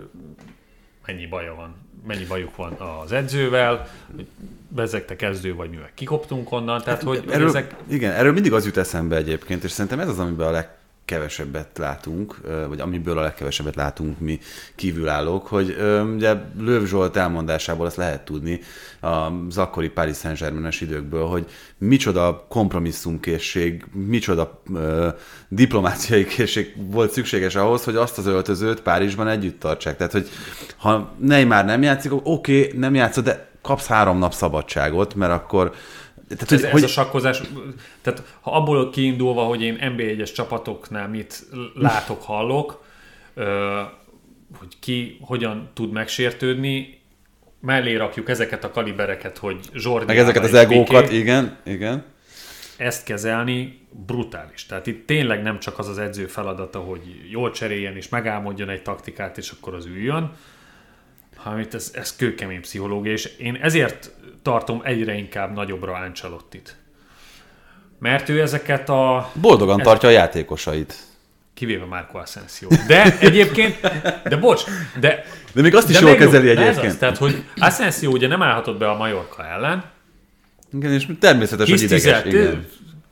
mennyi baja van, mennyi bajuk van az edzővel, hogy bezegte kezdő, vagy mi meg kikoptunk onnan, tehát hogy, hogy erről, ezek igen, erről mindig az jut eszembe egyébként, és szerintem ez az, amiben a legkevesebbet látunk, vagy amiből a legkevesebbet látunk mi kívülállók, hogy ugye Löv Zsolt elmondásából azt lehet tudni az akkori Paris Saint-Germain-es időkből, hogy micsoda kompromisszumkészség, micsoda ö, diplomáciai készség volt szükséges ahhoz, hogy azt az öltözőt Párizsban együtt tartsák. Tehát, hogy ha Neymar nem játszik, oké, okay, nem játszott, de kapsz három nap szabadságot, mert akkor tehát, ez, ez a sakkozás, tehát ha abból kiindulva, hogy én NB1-es csapatoknál mit látok, hallok, hogy ki hogyan tud megsértődni, mellé rakjuk ezeket a kalibereket, hogy Jordi meg ezeket az egókat, Piqué, igen, igen. ezt kezelni brutális. Tehát itt tényleg nem csak az az edző feladata, hogy jól cseréljen és megálmodjon egy taktikát, és akkor az üljön, itt ez, ez kőkemény pszichológia, és én ezért tartom egyre inkább nagyobbra Ancelottit. Mert ő ezeket a... Boldogan ez- tartja a játékosait. Kivéve Marco Asensio. De egyébként, de bocs, de... De még azt is jól kezeli ez egyébként. Az, tehát, hogy Asensio ugye nem állhatott be a Majorka ellen, Igen, és természetes, hogy ideges. Igen.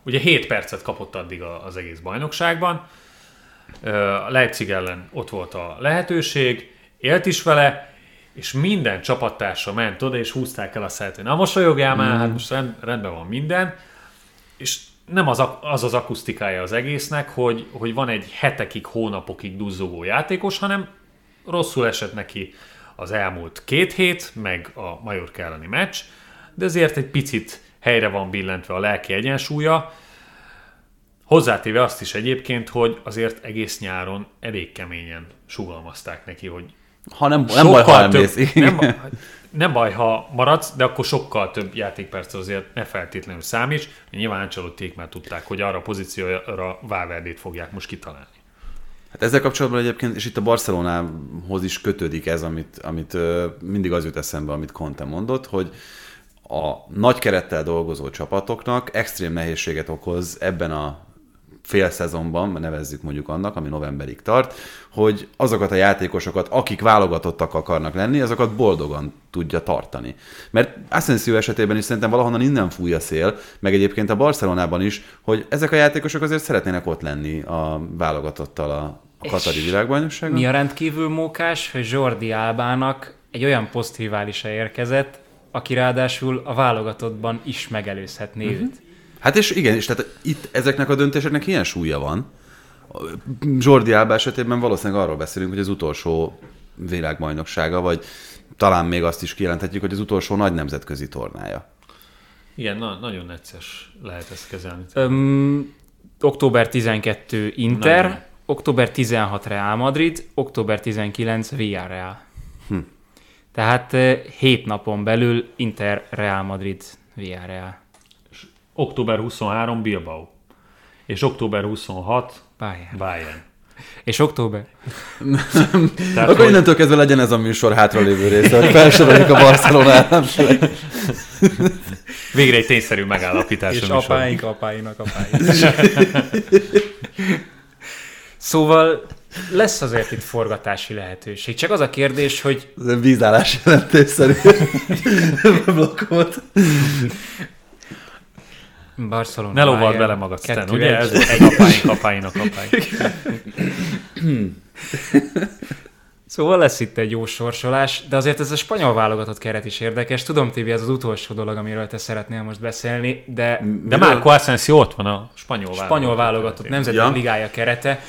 ugye 7 percet kapott addig az egész bajnokságban. Leipzig ellen ott volt a lehetőség, élt is vele, és minden csapattársa ment oda, és húzták el a szert. Na mosolyogjál már, hát most rend, rendben van minden. És nem az, az az akusztikája az egésznek, hogy, hogy van egy hetekig, hónapokig duzzogó játékos, hanem rosszul esett neki az elmúlt két hét, meg a Majorka elleni meccs, de ezért egy picit helyre van billentve a lelki egyensúlya. Hozzátéve azt is egyébként, hogy azért egész nyáron elég keményen sugalmazták neki, hogy Ha nem, nem baj, ha több, nem, *laughs* baj- nem baj, ha maradsz, de akkor sokkal több játékperc azért ne feltétlenül számíts. Nyilván Ancelotték már tudták, hogy arra a pozícióra Valverdét fogják most kitalálni. Hát ezzel kapcsolatban egyébként, és itt a Barcelonához is kötődik ez, amit, amit mindig az jut eszembe, amit Conte mondott, hogy a nagy kerettel dolgozó csapatoknak extrém nehézséget okoz ebben a fél szezonban, nevezzük mondjuk annak, ami novemberig tart, hogy azokat a játékosokat, akik válogatottak akarnak lenni, azokat boldogan tudja tartani. Mert Asensio esetében is szerintem valahonnan innen fúj a szél, meg egyébként a Barcelonában is, hogy ezek a játékosok azért szeretnének ott lenni a válogatottal a, a Katari világbajnokságon. Mi a rendkívül mókás, hogy Jordi Álbának egy olyan posztriválisa érkezett, aki ráadásul a válogatottban is megelőzhetné uh-huh. őt. Hát és igen, és tehát itt ezeknek a döntéseknek ilyen súlya van. Jordi Alba esetében valószínűleg arról beszélünk, hogy az utolsó világbajnoksága, vagy talán még azt is kijelenthetjük, hogy az utolsó nagy nemzetközi tornája. Igen, na, nagyon necces lehet ezt kezelni. Öm, október 12 Inter, Nagyon. október 16 Real Madrid, október 19 Villarreal. Hm. Tehát eh, hét napon belül Inter, Real Madrid, Villarreal. Október 23 Bilbao. És október 26 Bayern. Bayern. És október? Tehát, Akkor hogy- innentől kezdve legyen ez a műsor hátralévő része, hogy felsoroljuk a Barcelona ellenfeleket. Végre egy tényszerű megállapítás. És a műsor. apáink apáinak apáink. szóval lesz azért itt forgatási lehetőség. Csak az a kérdés, hogy Ez vízállás jelentésszerű *laughs* blokkot. Barcelona. Ne Bayern, bele magad, Stan, ugye? egy. Ez egy apáink, apáinak apáink. *laughs* Szóval lesz itt egy jó sorsolás, de azért ez a spanyol válogatott keret is érdekes. Tudom, Tibi, ez az utolsó dolog, amiről te szeretnél most beszélni, de De Marco Asensio ott van a spanyol válogatott. spanyol válogatott nemzeti Ja. ligája kerete.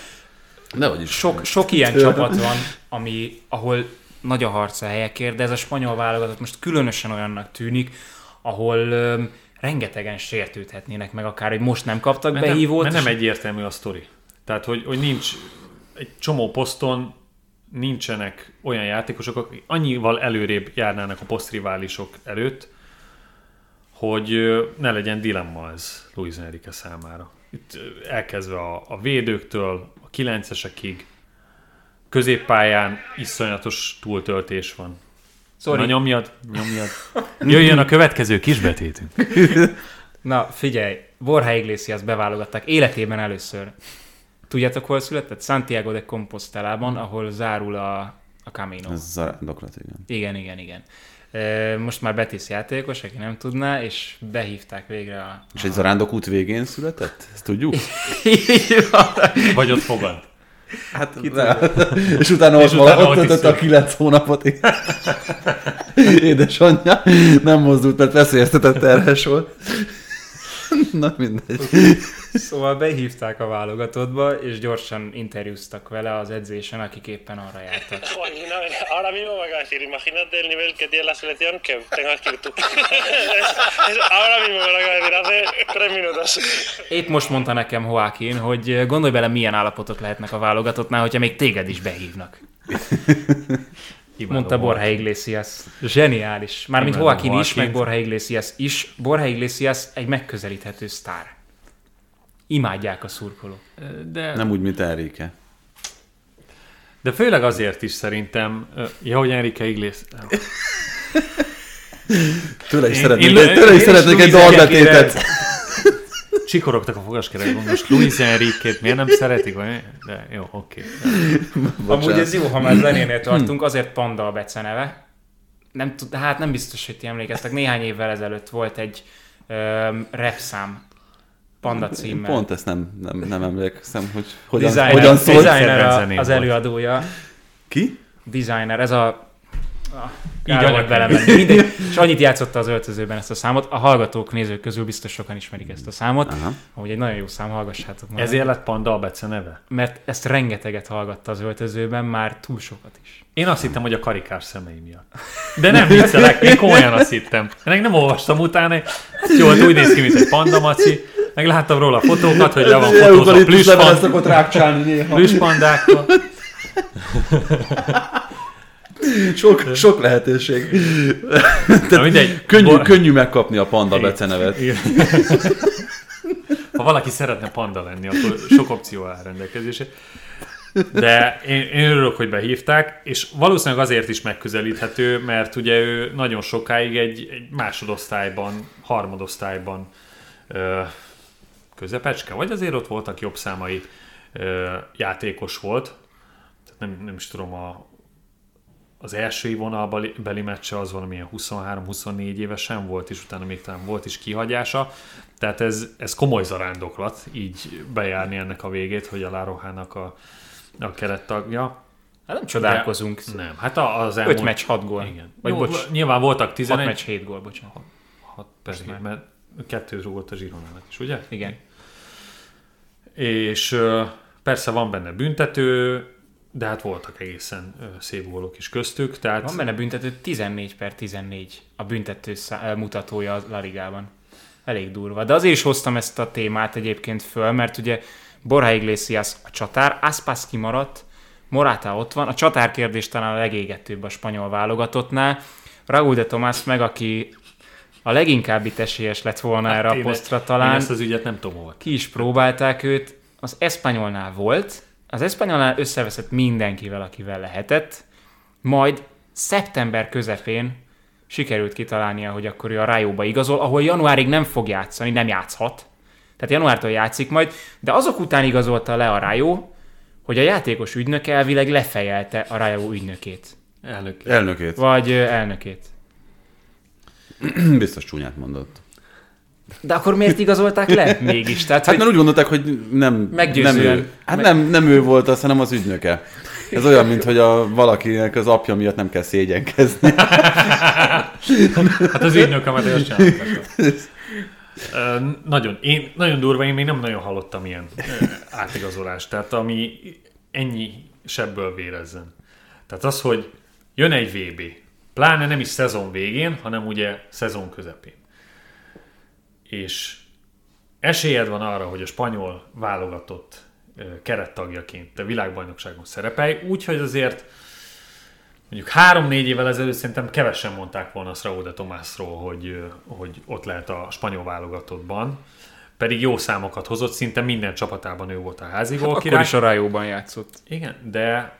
Nehogy. Sok, sok ilyen csapat van, ami, ahol nagy a harc a helyekért, de ez a spanyol válogatott most különösen olyannak tűnik, ahol öm, rengetegen sértődhetnének meg akár, hogy most nem kaptak Mert nem, behívót. mert nem egyértelmű a sztori. Tehát, hogy, hogy nincs egy csomó poszton nincsenek olyan játékosok, akik annyival előrébb járnának a posztriválisok előtt, hogy ne legyen dilemma ez Luis Enrique számára. Itt elkezdve a, a védőktől, a kilencesekig, középpályán iszonyatos túltöltés van. Sorry. Na nyomjad, nyomjad. Jöjjön a következő kisbetétünk. *laughs* Na, figyelj, Borja Iglesias beválogatták életében először. Tudjátok, hol született? Santiago de Compostelában, ahol zárul a, a Camino. Ez zarándoklat, igen. Igen, igen, igen. Most már Betis játékos, aki nem tudná, és behívták végre a... És egy zarándok út végén született? Ezt tudjuk? *laughs* Vagy ott fogad. Hát, *laughs* és utána ott, utána ott töltötte a kilenc hónapot. *laughs* Édesanyja nem mozdult, mert veszélyeztetett terhes volt. *laughs* Na mindegy. Szóval behívták a válogatottba, és gyorsan interjúztak vele az edzésen, akik éppen arra jártak. *laughs* Ahora mismo me acaba de decir, imagínate el nivel que tiene la selección que tengas que ir tú. *laughs* Ahora mismo me lo acaba de decir, hace tres minutos. Épp most mondta nekem Joaquin, hogy gondolj bele, milyen állapotok lehetnek a válogatottnál, hogyha még téged is behívnak. Mondta Borja Iglesias. Zseniális. Mármint Imádom Joaquin is, meg Borja Iglesias is. Borja Iglesias egy megközelíthető sztár. Imádják a szurkolók. De, Nem úgy, mint Enrique. de főleg azért is szerintem, ja, hogy Enrique Iglesias. Tőle is Én- szeretnék, én- tőle is én szeretnék is egy dalbetétet. Csikorogtak a fogaskerekben, most Luis Enrique-t miért nem szeretik? Vagy? De jó, oké. Amúgy ez jó, ha már zenénél tartunk, azért Panda a beceneve. Nem tud, hát nem biztos, hogy ti emlékeztek. Néhány évvel ezelőtt volt egy um, rap szám Panda Én címmel. pont ezt nem, nem, nem emlékszem, hogy hogyan, Designer, hogyan szólt. designer a, az volt. előadója. Ki? Designer, ez a... a Így alakul. belemenni. Mindegy. És annyit játszotta az öltözőben ezt a számot. A hallgatók, nézők közül biztos sokan ismerik ezt a számot. Aha. Ahogy egy nagyon jó szám, hallgassátok meg. Ezért lett Panda a Bece neve? Mert ezt rengeteget hallgatta az öltözőben, már túl sokat is. Én azt hittem, hogy a karikás szemei miatt. De nem viccelek, én komolyan azt hittem. Ennek nem olvastam utána, hát jó, hát úgy néz ki, mint egy panda maci. Meg láttam róla fotókat, hogy le van fotózva plüspand, szokott rákcsálni néha. plüspandákkal. *laughs* Sok, sok lehetőség. Na mindegy. Könnyű, Bor- könnyű megkapni a panda becenevet. Ha valaki szeretne panda lenni, akkor sok opció áll rendelkezésre. De én, én örülök, hogy behívták, és valószínűleg azért is megközelíthető, mert ugye ő nagyon sokáig egy, egy másodosztályban, harmadosztályban ö, közepecske, vagy azért ott voltak jobb számai ö, játékos volt. Tehát nem, nem is tudom, a, az első vonalbeli beli meccse az valamilyen 23-24 évesen volt, és utána még talán volt is kihagyása. Tehát ez, ez komoly zarándoklat, így bejárni ennek a végét, hogy a Lárohának a, a kerettagja. Hát nem csodálkozunk. De, nem, hát az elmúlt... 5 meccs, 6 gól. Igen. Vagy Jó, bocs, nyilván voltak 6 11... meccs, 7 gól, bocsánat. 6 persze, mert kettőt rúgott a Zsironának is, ugye? Igen. És persze van benne büntető, de hát voltak egészen szép gólok is köztük. Tehát Van benne büntető 14 per 14 a büntető szá- mutatója a La Ligában. Elég durva. De azért is hoztam ezt a témát egyébként föl, mert ugye Borja Iglesias a csatár, Aspas kimaradt, Morata ott van, a csatár kérdés talán a legégetőbb a spanyol válogatottnál. Raúl de Tomás meg, aki a leginkább itt esélyes lett volna erre a én- posztra Én talán. ezt az ügyet nem tudom hova. Ki is próbálták őt, az Espanyolnál volt, az Espanyolnál összeveszett mindenkivel, akivel lehetett, majd szeptember közepén sikerült kitalálnia, hogy akkor ő a Rájóba igazol, ahol januárig nem fog játszani, nem játszhat. Tehát januártól játszik majd, de azok után igazolta le a Rájó, hogy a játékos ügynök elvileg lefejelte a Rájó ügynökét. Elnök. Elnökét. Vagy elnökét. *clears throat* Biztos csúnyát mondott. De akkor miért igazolták le *laughs* mégis? Tehát, Hát hogy mert úgy gondolták, hogy nem, nem ő. Hát nem, nem ő volt az, hanem az ügynöke. Ez olyan, mint hogy a valakinek az apja miatt nem kell szégyenkezni. *laughs* Hát az ügynökömet én. Ö, nagyon, én, nagyon durva, én még nem nagyon hallottam ilyen átigazolást. Tehát ami ennyi sebből vérezzen. Tehát az, hogy jön egy VB, pláne nem is szezon végén, hanem ugye szezon közepén. És esélyed van arra, hogy a spanyol válogatott kerettagjaként te világbajnokságon szerepelj, úgyhogy azért mondjuk három-négy évvel ezelőtt szerintem kevesen mondták volna azt Raúl de Tomásról, hogy, hogy ott lehet a spanyol válogatottban. Pedig jó számokat hozott, szinte minden csapatában ő volt a házi akkor gólkirály. is a Rájóban játszott. Igen, de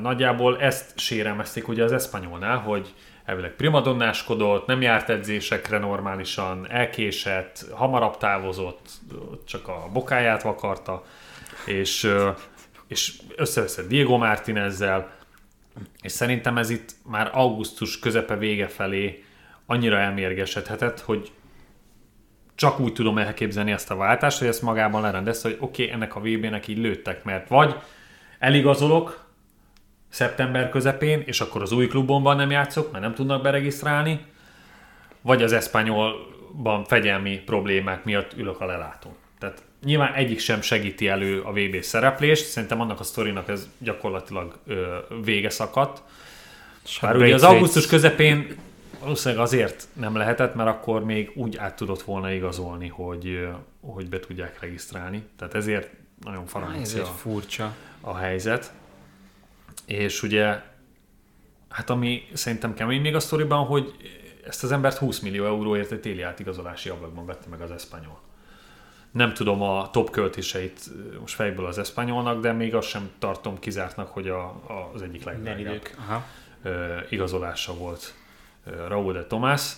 nagyjából ezt sérelmezték ugye az Espanyolnál, hogy elvileg primadonnáskodott, nem járt edzésekre normálisan, elkésett, hamarabb távozott, csak a bokáját vakarta, és, és összeveszett Diego Martinezzel, és szerintem ez itt már augusztus közepe vége felé annyira elmérgesedhetett, hogy csak úgy tudom elképzelni ezt a váltást, hogy ezt magában lerendezte, hogy oké, okay, ennek a VB-nek így lőttek, mert vagy eligazolok szeptember közepén, és akkor az új klubomban nem játszok, mert nem tudnak beregisztrálni, vagy az Espanyolban fegyelmi problémák miatt ülök a lelátón. Tehát nyilván egyik sem segíti elő a VB szereplést, szerintem annak a sztorinak ez gyakorlatilag ö, vége szakadt. Bár ugye az augusztus közepén valószínűleg azért nem lehetett, mert akkor még úgy át tudott volna igazolni, hogy, hogy be tudják regisztrálni. Tehát ezért nagyon Ez francia egy furcsa. a helyzet. És ugye, hát ami szerintem kemény még a sztoriban, hogy ezt az embert 20 millió euróért egy téli átigazolási ablakban vette meg az Espanyol. Nem tudom a top költéseit most fejből az Espanyolnak, de még azt sem tartom kizártnak, hogy a, a, az egyik legdrágább ö, igazolása volt Raúl de Tomás,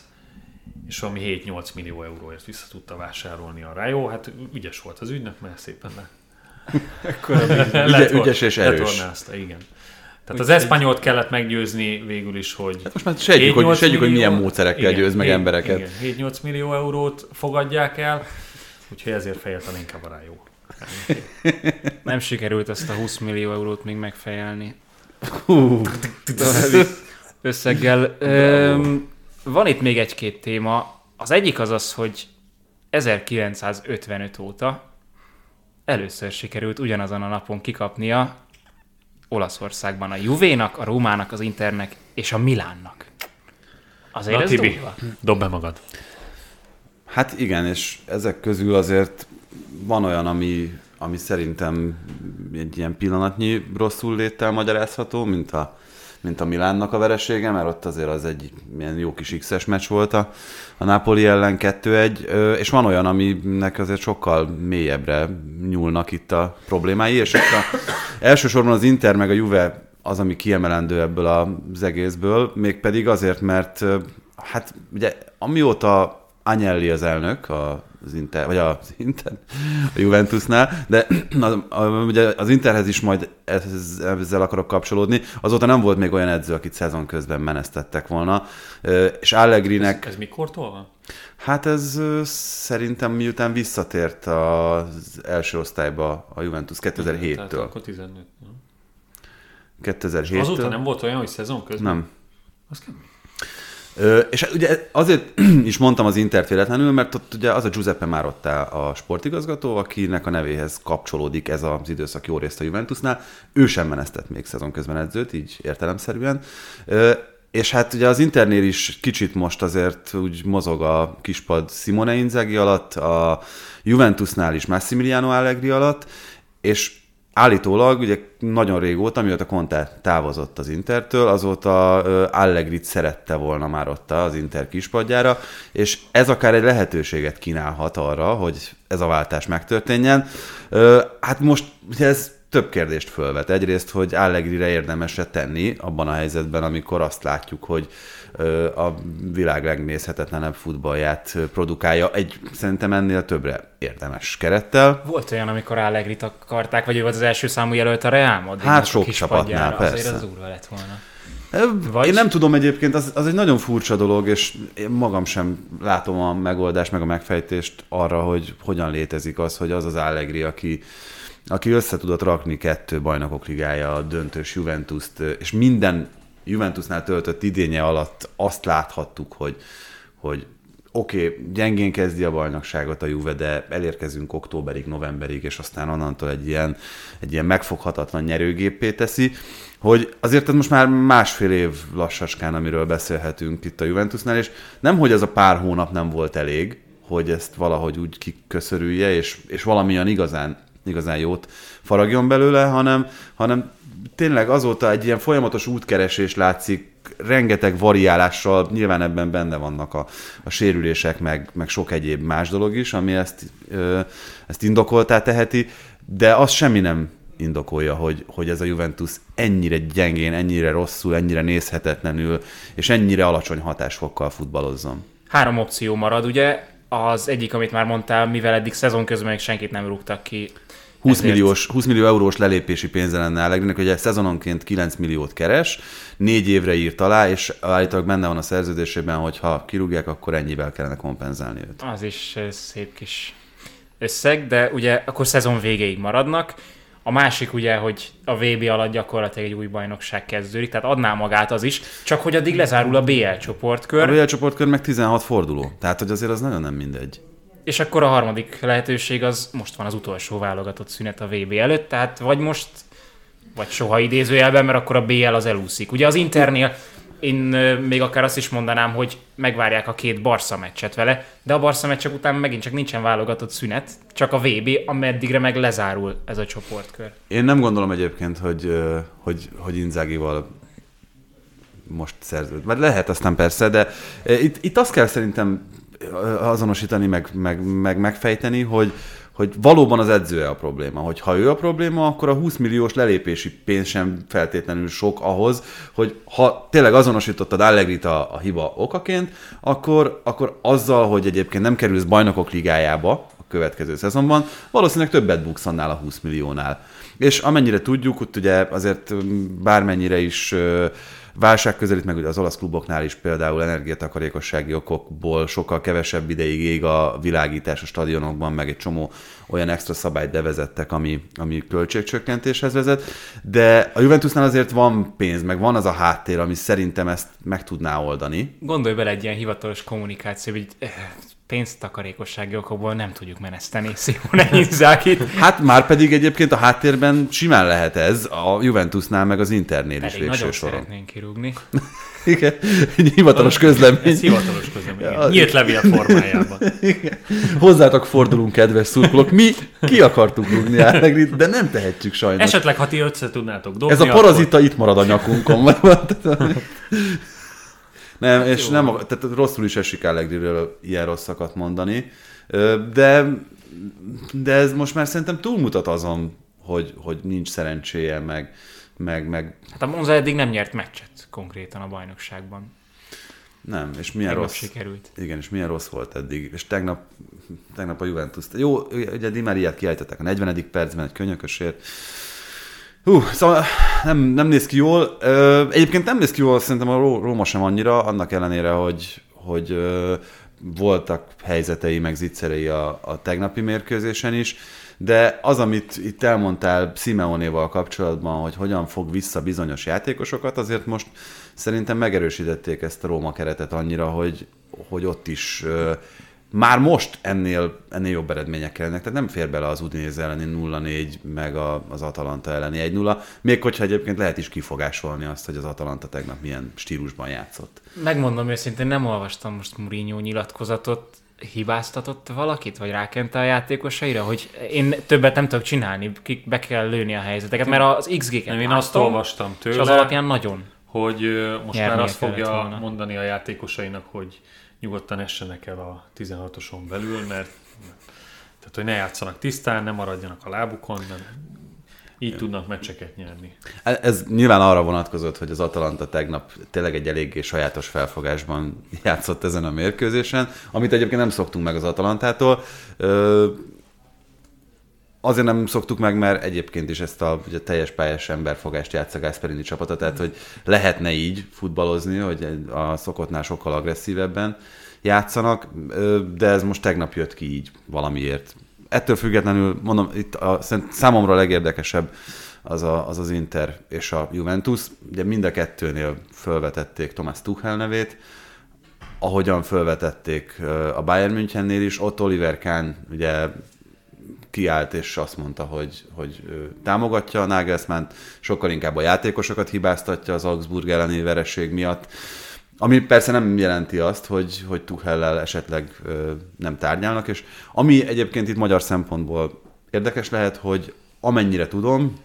és valami 7-8 millió euróért vissza tudta vásárolni a Rájó. Hát ügyes volt az ügynök, mert szépen le, *laughs* *laughs* Ügye, ügyes és erős. Letornázta, igen. Tehát az Espanyolt kellett meggyőzni végül is, hogy... Hát most már sejtjük, hogy, 7-8 sejtjük, hogy milyen millió- módszerekkel igen, győz meg hét- embereket. Igen, 7-8 millió eurót fogadják el, úgyhogy ezért fejelten inkább a rájó. *laughs* Nem sikerült ezt a 20 millió eurót még megfejelni. Hú, összeggel. Öm, van itt még egy-két téma. Az egyik az az, hogy 1955 óta először sikerült ugyanazon a napon kikapnia Olaszországban a Juvénak, a Rómának, az Internek és a Milánnak. Azért Na ez Tibi, dob be magad. Hát igen, és ezek közül azért van olyan, ami, ami szerintem egy ilyen pillanatnyi rosszul léttel magyarázható, mint a, mint a Milánnak a veresége, mert ott azért az egy ilyen jó kis X-es meccs volt a, a Napoli ellen 2-1, ö, és van olyan, aminek azért sokkal mélyebbre nyúlnak itt a problémái, és itt a, elsősorban az Inter meg a Juve az, ami kiemelendő ebből az egészből, mégpedig azért, mert hát ugye amióta Agnelli az elnök a az Inter, vagy az Inter, a Juventusnál, de *clears throat* az, ugye az Interhez is majd ez, ezzel akarok kapcsolódni. Azóta nem volt még olyan edző, akit szezon közben menesztettek volna, és Allegrinek... Ez mikortól van? Hát ez szerintem miután visszatért az első osztályba a Juventus Tehát 2007-től. akkor 15. nem? 2007-től. Azóta nem volt olyan, hogy szezon közben? Nem. Az kemény. És ugye azért *clears throat* is mondtam az Intert véletlenül, mert ott ugye az a Giuseppe Marotta a sportigazgató, akinek a nevéhez kapcsolódik ez az időszak jó részt a Juventusnál. Ő sem menesztett még szezon közben edzőt, így értelemszerűen. És hát ugye az Internél is kicsit most azért úgy mozog a kispad Simone Inzaghi alatt, a Juventusnál is Massimiliano Allegri alatt, és Állítólag, ugye nagyon régóta, mióta Conte távozott az Intertől, azóta Allegrit szerette volna már ott az Inter kispadjára, és ez akár egy lehetőséget kínálhat arra, hogy ez a váltás megtörténjen. Hát most ez több kérdést fölvet. Egyrészt, hogy Allegrire érdemes-e tenni abban a helyzetben, amikor azt látjuk, hogy a világ legnézhetetlenebb futballját produkálja egy szerintem ennél többre érdemes kerettel. Volt olyan, amikor Allegrit akarták, vagy ő volt az első számú jelölt a Real Madrid. Hát sok csapatnál, Azért persze. az úrva lett volna. Vagy- Én nem tudom egyébként, az, az egy nagyon furcsa dolog, és én magam sem látom a megoldást, meg a megfejtést arra, hogy hogyan létezik az, hogy az az Allegri, aki, aki össze tudott rakni kettő bajnokok ligája, a döntős Juventus-t, és minden Juventusnál töltött idénye alatt azt láthattuk, hogy, hogy oké, okay, gyengén kezdi a bajnokságot a Juve, de elérkezünk októberig, novemberig, és aztán onnantól egy ilyen, egy ilyen megfoghatatlan nyerőgépé teszi, hogy azért ez most már másfél év lassacskán, amiről beszélhetünk itt a Juventusnál, és nem, hogy ez a pár hónap nem volt elég, hogy ezt valahogy úgy kiköszörülje, és, és valamilyen igazán, igazán jót faragjon belőle, hanem, hanem tényleg azóta egy ilyen folyamatos útkeresés látszik, rengeteg variálással, nyilván ebben benne vannak a, a sérülések, meg, meg sok egyéb más dolog is, ami ezt, ö, ezt indokoltá teheti, de az semmi nem indokolja, hogy, hogy ez a Juventus ennyire gyengén, ennyire rosszul, ennyire nézhetetlenül, és ennyire alacsony hatásfokkal futballozzon. Három opció marad, ugye? Az egyik, amit már mondtál, mivel eddig szezon közben még senkit nem rúgtak ki. 20 ezért- milliós, 20 millió eurós lelépési pénze lenne Allegrinek, hogy szezononként 9 milliót keres, négy évre írt alá, és állítólag benne van a szerződésében, hogy ha kirúgják, akkor ennyivel kellene kompenzálni őt. Az is eh, szép kis összeg, de ugye akkor szezon végéig maradnak. A másik ugye, hogy a VB alatt gyakorlatilag egy új bajnokság kezdődik, tehát adná magát az is, csak hogy addig lezárul a BL csoportkör, A BL csoportkör meg 16 forduló, tehát hogy azért az nagyon nem mindegy. És akkor a harmadik lehetőség az most van az utolsó válogatott szünet a VB előtt, tehát vagy most, vagy soha idézőjelben, mert akkor a BL az elúszik. Ugye az Internél én még akár azt is mondanám, hogy megvárják a két Barca meccset vele, de a Barca meccsek után megint csak nincsen válogatott szünet, csak a VB, ameddigre meg lezárul ez a csoportkör. Én nem gondolom egyébként, hogy, hogy, hogy Inzágival most szerződ. Vagy lehet aztán persze, de itt, itt azt kell szerintem azonosítani, meg, meg, meg megfejteni, hogy, hogy valóban az edzője a probléma. Hogy ha ő a probléma, akkor a 20 milliós lelépési pénz sem feltétlenül sok ahhoz, hogy ha tényleg azonosítottad Allegrit a, a hiba okaként, akkor, akkor azzal, hogy egyébként nem kerülsz bajnokok ligájába következő szezonban, valószínűleg többet buksz annál a 20 milliónál. És amennyire tudjuk, ott ugye azért um, bármennyire is válság közelít, meg ugye az olasz kluboknál is például energiatakarékossági okokból sokkal kevesebb ideig ég a világítás a stadionokban, meg egy csomó olyan extra szabályt bevezettek, ami, ami költségcsökkentéshez vezet, de a Juventusnál azért van pénz, meg van az a háttér, ami szerintem ezt meg tudná oldani. Gondolj bele egy ilyen hivatalos kommunikáció, hogy eh, pénztakarékossági okokból nem tudjuk meneszteni Simone Inzaghi-t. Hát már pedig egyébként a háttérben simán lehet ez a Juventusnál, meg az Internél is Pedig végső nagyon soron. szeretnénk kirúgni. *laughs* Igen, egy hivatalos közlemény. Ez hivatalos közlemény. Ja, Nyílt levél formájában. *laughs* Igen. Hozzátok fordulunk, kedves szurkolók. Mi ki akartuk rúgni Allegrit, de nem tehetjük sajnos. Esetleg, ha ti össze tudnátok dobni, Ez a parazita itt marad a nyakunkon. *laughs* nem, és nem, ak- tehát rosszul is esik Allegriről ilyen rosszakat mondani, de, de ez most már szerintem túlmutat azon, hogy, hogy nincs szerencséje, meg, meg, meg Hát a Monza eddig nem nyert meccset konkrétan a bajnokságban. Nem, és milyen Tegnap rossz. sikerült. Igen, és milyen rossz volt eddig. És tegnap, tegnap a Juventus. Jó, ugye Di Mariát kiállították a 40. percben egy könyökösért. Hú, szóval nem, nem néz ki jól. Egyébként nem néz ki jól szerintem a Ró- Róma sem annyira, annak ellenére, hogy, hogy voltak helyzetei, meg zicserei a, a tegnapi mérkőzésen is, de az, amit itt elmondtál Simeonéval kapcsolatban, hogy hogyan fog vissza bizonyos játékosokat, azért most szerintem megerősítették ezt a Róma keretet annyira, hogy, hogy ott is már most ennél, ennél jobb eredmények kellene. Tehát nem fér bele az Udinese elleni 0-4, meg a, az Atalanta elleni 1-0, még hogyha egyébként lehet is kifogásolni azt, hogy az Atalanta tegnap milyen stílusban játszott. Megmondom őszintén, nem olvastam most Mourinho nyilatkozatot, hibáztatott valakit, vagy rákente a játékosaira, hogy én többet nem tudok csinálni, ki- be kell lőni a helyzeteket, mert az XG-ket Nem, én azt olvastam tőle, és az alapján nagyon. hogy most Nyernie már azt fogja volna. mondani a játékosainak, hogy nyugodtan essenek el a 16-oson belül, mert tehát, hogy ne játszanak tisztán, ne maradjanak a lábukon, nem, így tudnak meccseket nyerni. Ez nyilván arra vonatkozott, hogy az Atalanta tegnap tényleg egy eléggé sajátos felfogásban *laughs* játszott ezen a mérkőzésen, amit egyébként nem szoktunk meg az Atalantától. Azért nem szoktuk meg, mert egyébként is ezt a ugye, teljes pályás emberfogást játsz a Gasperini csapata, tehát hogy lehetne így futballozni, hogy a szokottnál sokkal agresszívebben játszanak, de ez most tegnap jött ki így valamiért. Ettől függetlenül, mondom, itt a, számomra a legérdekesebb az, a, az az Inter és a Juventus. Ugye mind a kettőnél felvetették Thomas Tuchel nevét, ahogyan felvetették ö, a Bayern Münchennél is, ott Oliver Kahn ugye kiállt és azt mondta, hogy, hogy támogatja a Nagelsmann, sokkal inkább a játékosokat hibáztatja az Augsburg elleni vereség miatt, ami persze nem jelenti azt, hogy, hogy Tuchellel esetleg ö, nem tárgyalnak, és ami egyébként itt magyar szempontból érdekes lehet, hogy amennyire tudom,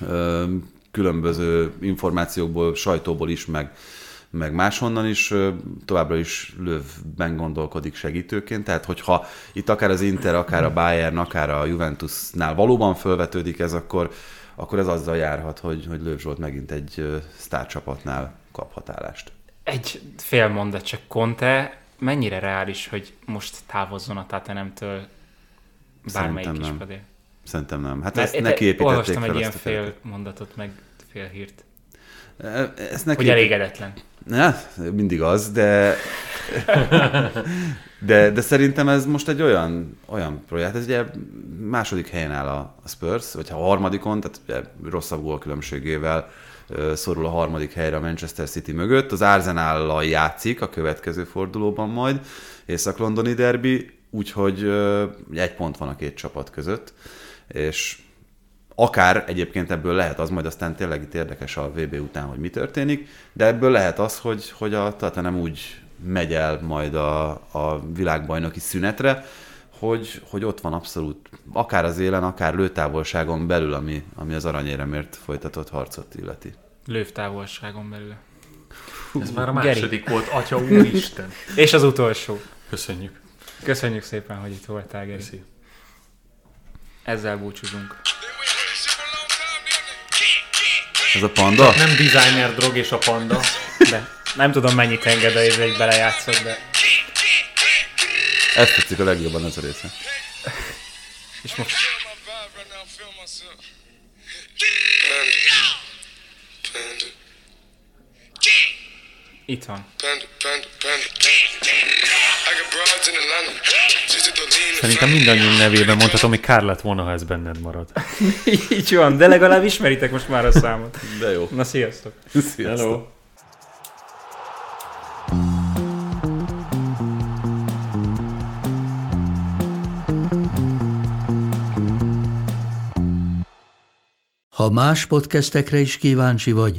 ö, különböző információkból, sajtóból is, meg, meg máshonnan is továbbra is lövben gondolkodik segítőként, tehát hogyha itt akár az Inter, akár a Bayern, akár a Juventusnál valóban felvetődik ez, akkor, akkor ez azzal járhat, hogy, hogy Löv Zsolt megint egy sztárcsapatnál kaphat állást. Egy fél mondat csak Conte, mennyire reális, hogy most távozzon a Tatanemtől bármelyik Szerintem nem. kispadé? Szerintem nem. Hát Mert ezt neki építették Olvastam fel egy ilyen fél mondatot, meg fél hírt. Ezt neki Hogy elégedetlen. Ne, mindig az, de, de, de szerintem ez most egy olyan, olyan projekt, ez ugye második helyen áll a, Spurs, vagy ha a harmadikon, tehát ugye rosszabb gólkülönbségével ö, szorul a harmadik helyre a Manchester City mögött. Az Arsenal-lal játszik a következő fordulóban majd, Észak-Londoni derby, úgyhogy egy pont van a két csapat között, és akár egyébként ebből lehet az, majd aztán tényleg itt érdekes a VB után, hogy mi történik, de ebből lehet az, hogy, hogy a Tottenham úgy megy el majd a, a világbajnoki szünetre, hogy, hogy ott van abszolút, akár az élen, akár lőtávolságon belül, ami, ami az aranyéremért folytatott harcot illeti. Lővtávolságon belül. Ez már a Geri. második volt, atya úristen. *laughs* És az utolsó. Köszönjük. Köszönjük szépen, hogy itt voltál, Geri. Köszi. Ezzel búcsúzunk. Ez a panda? Nem designer drog és a panda. De nem tudom, mennyit engedélyezve, hogy belejátszott, de... Ezt tetszik a legjobban ez a része. És most itt van. Szerintem mindannyiunk nevében mondhatom, hogy kár lett volna, ha ez benned marad. *laughs* Így van, de legalább ismeritek most már a számot. De jó. Na, sziasztok! Sziasztok. Hello. Ha más podcastekre is kíváncsi vagy,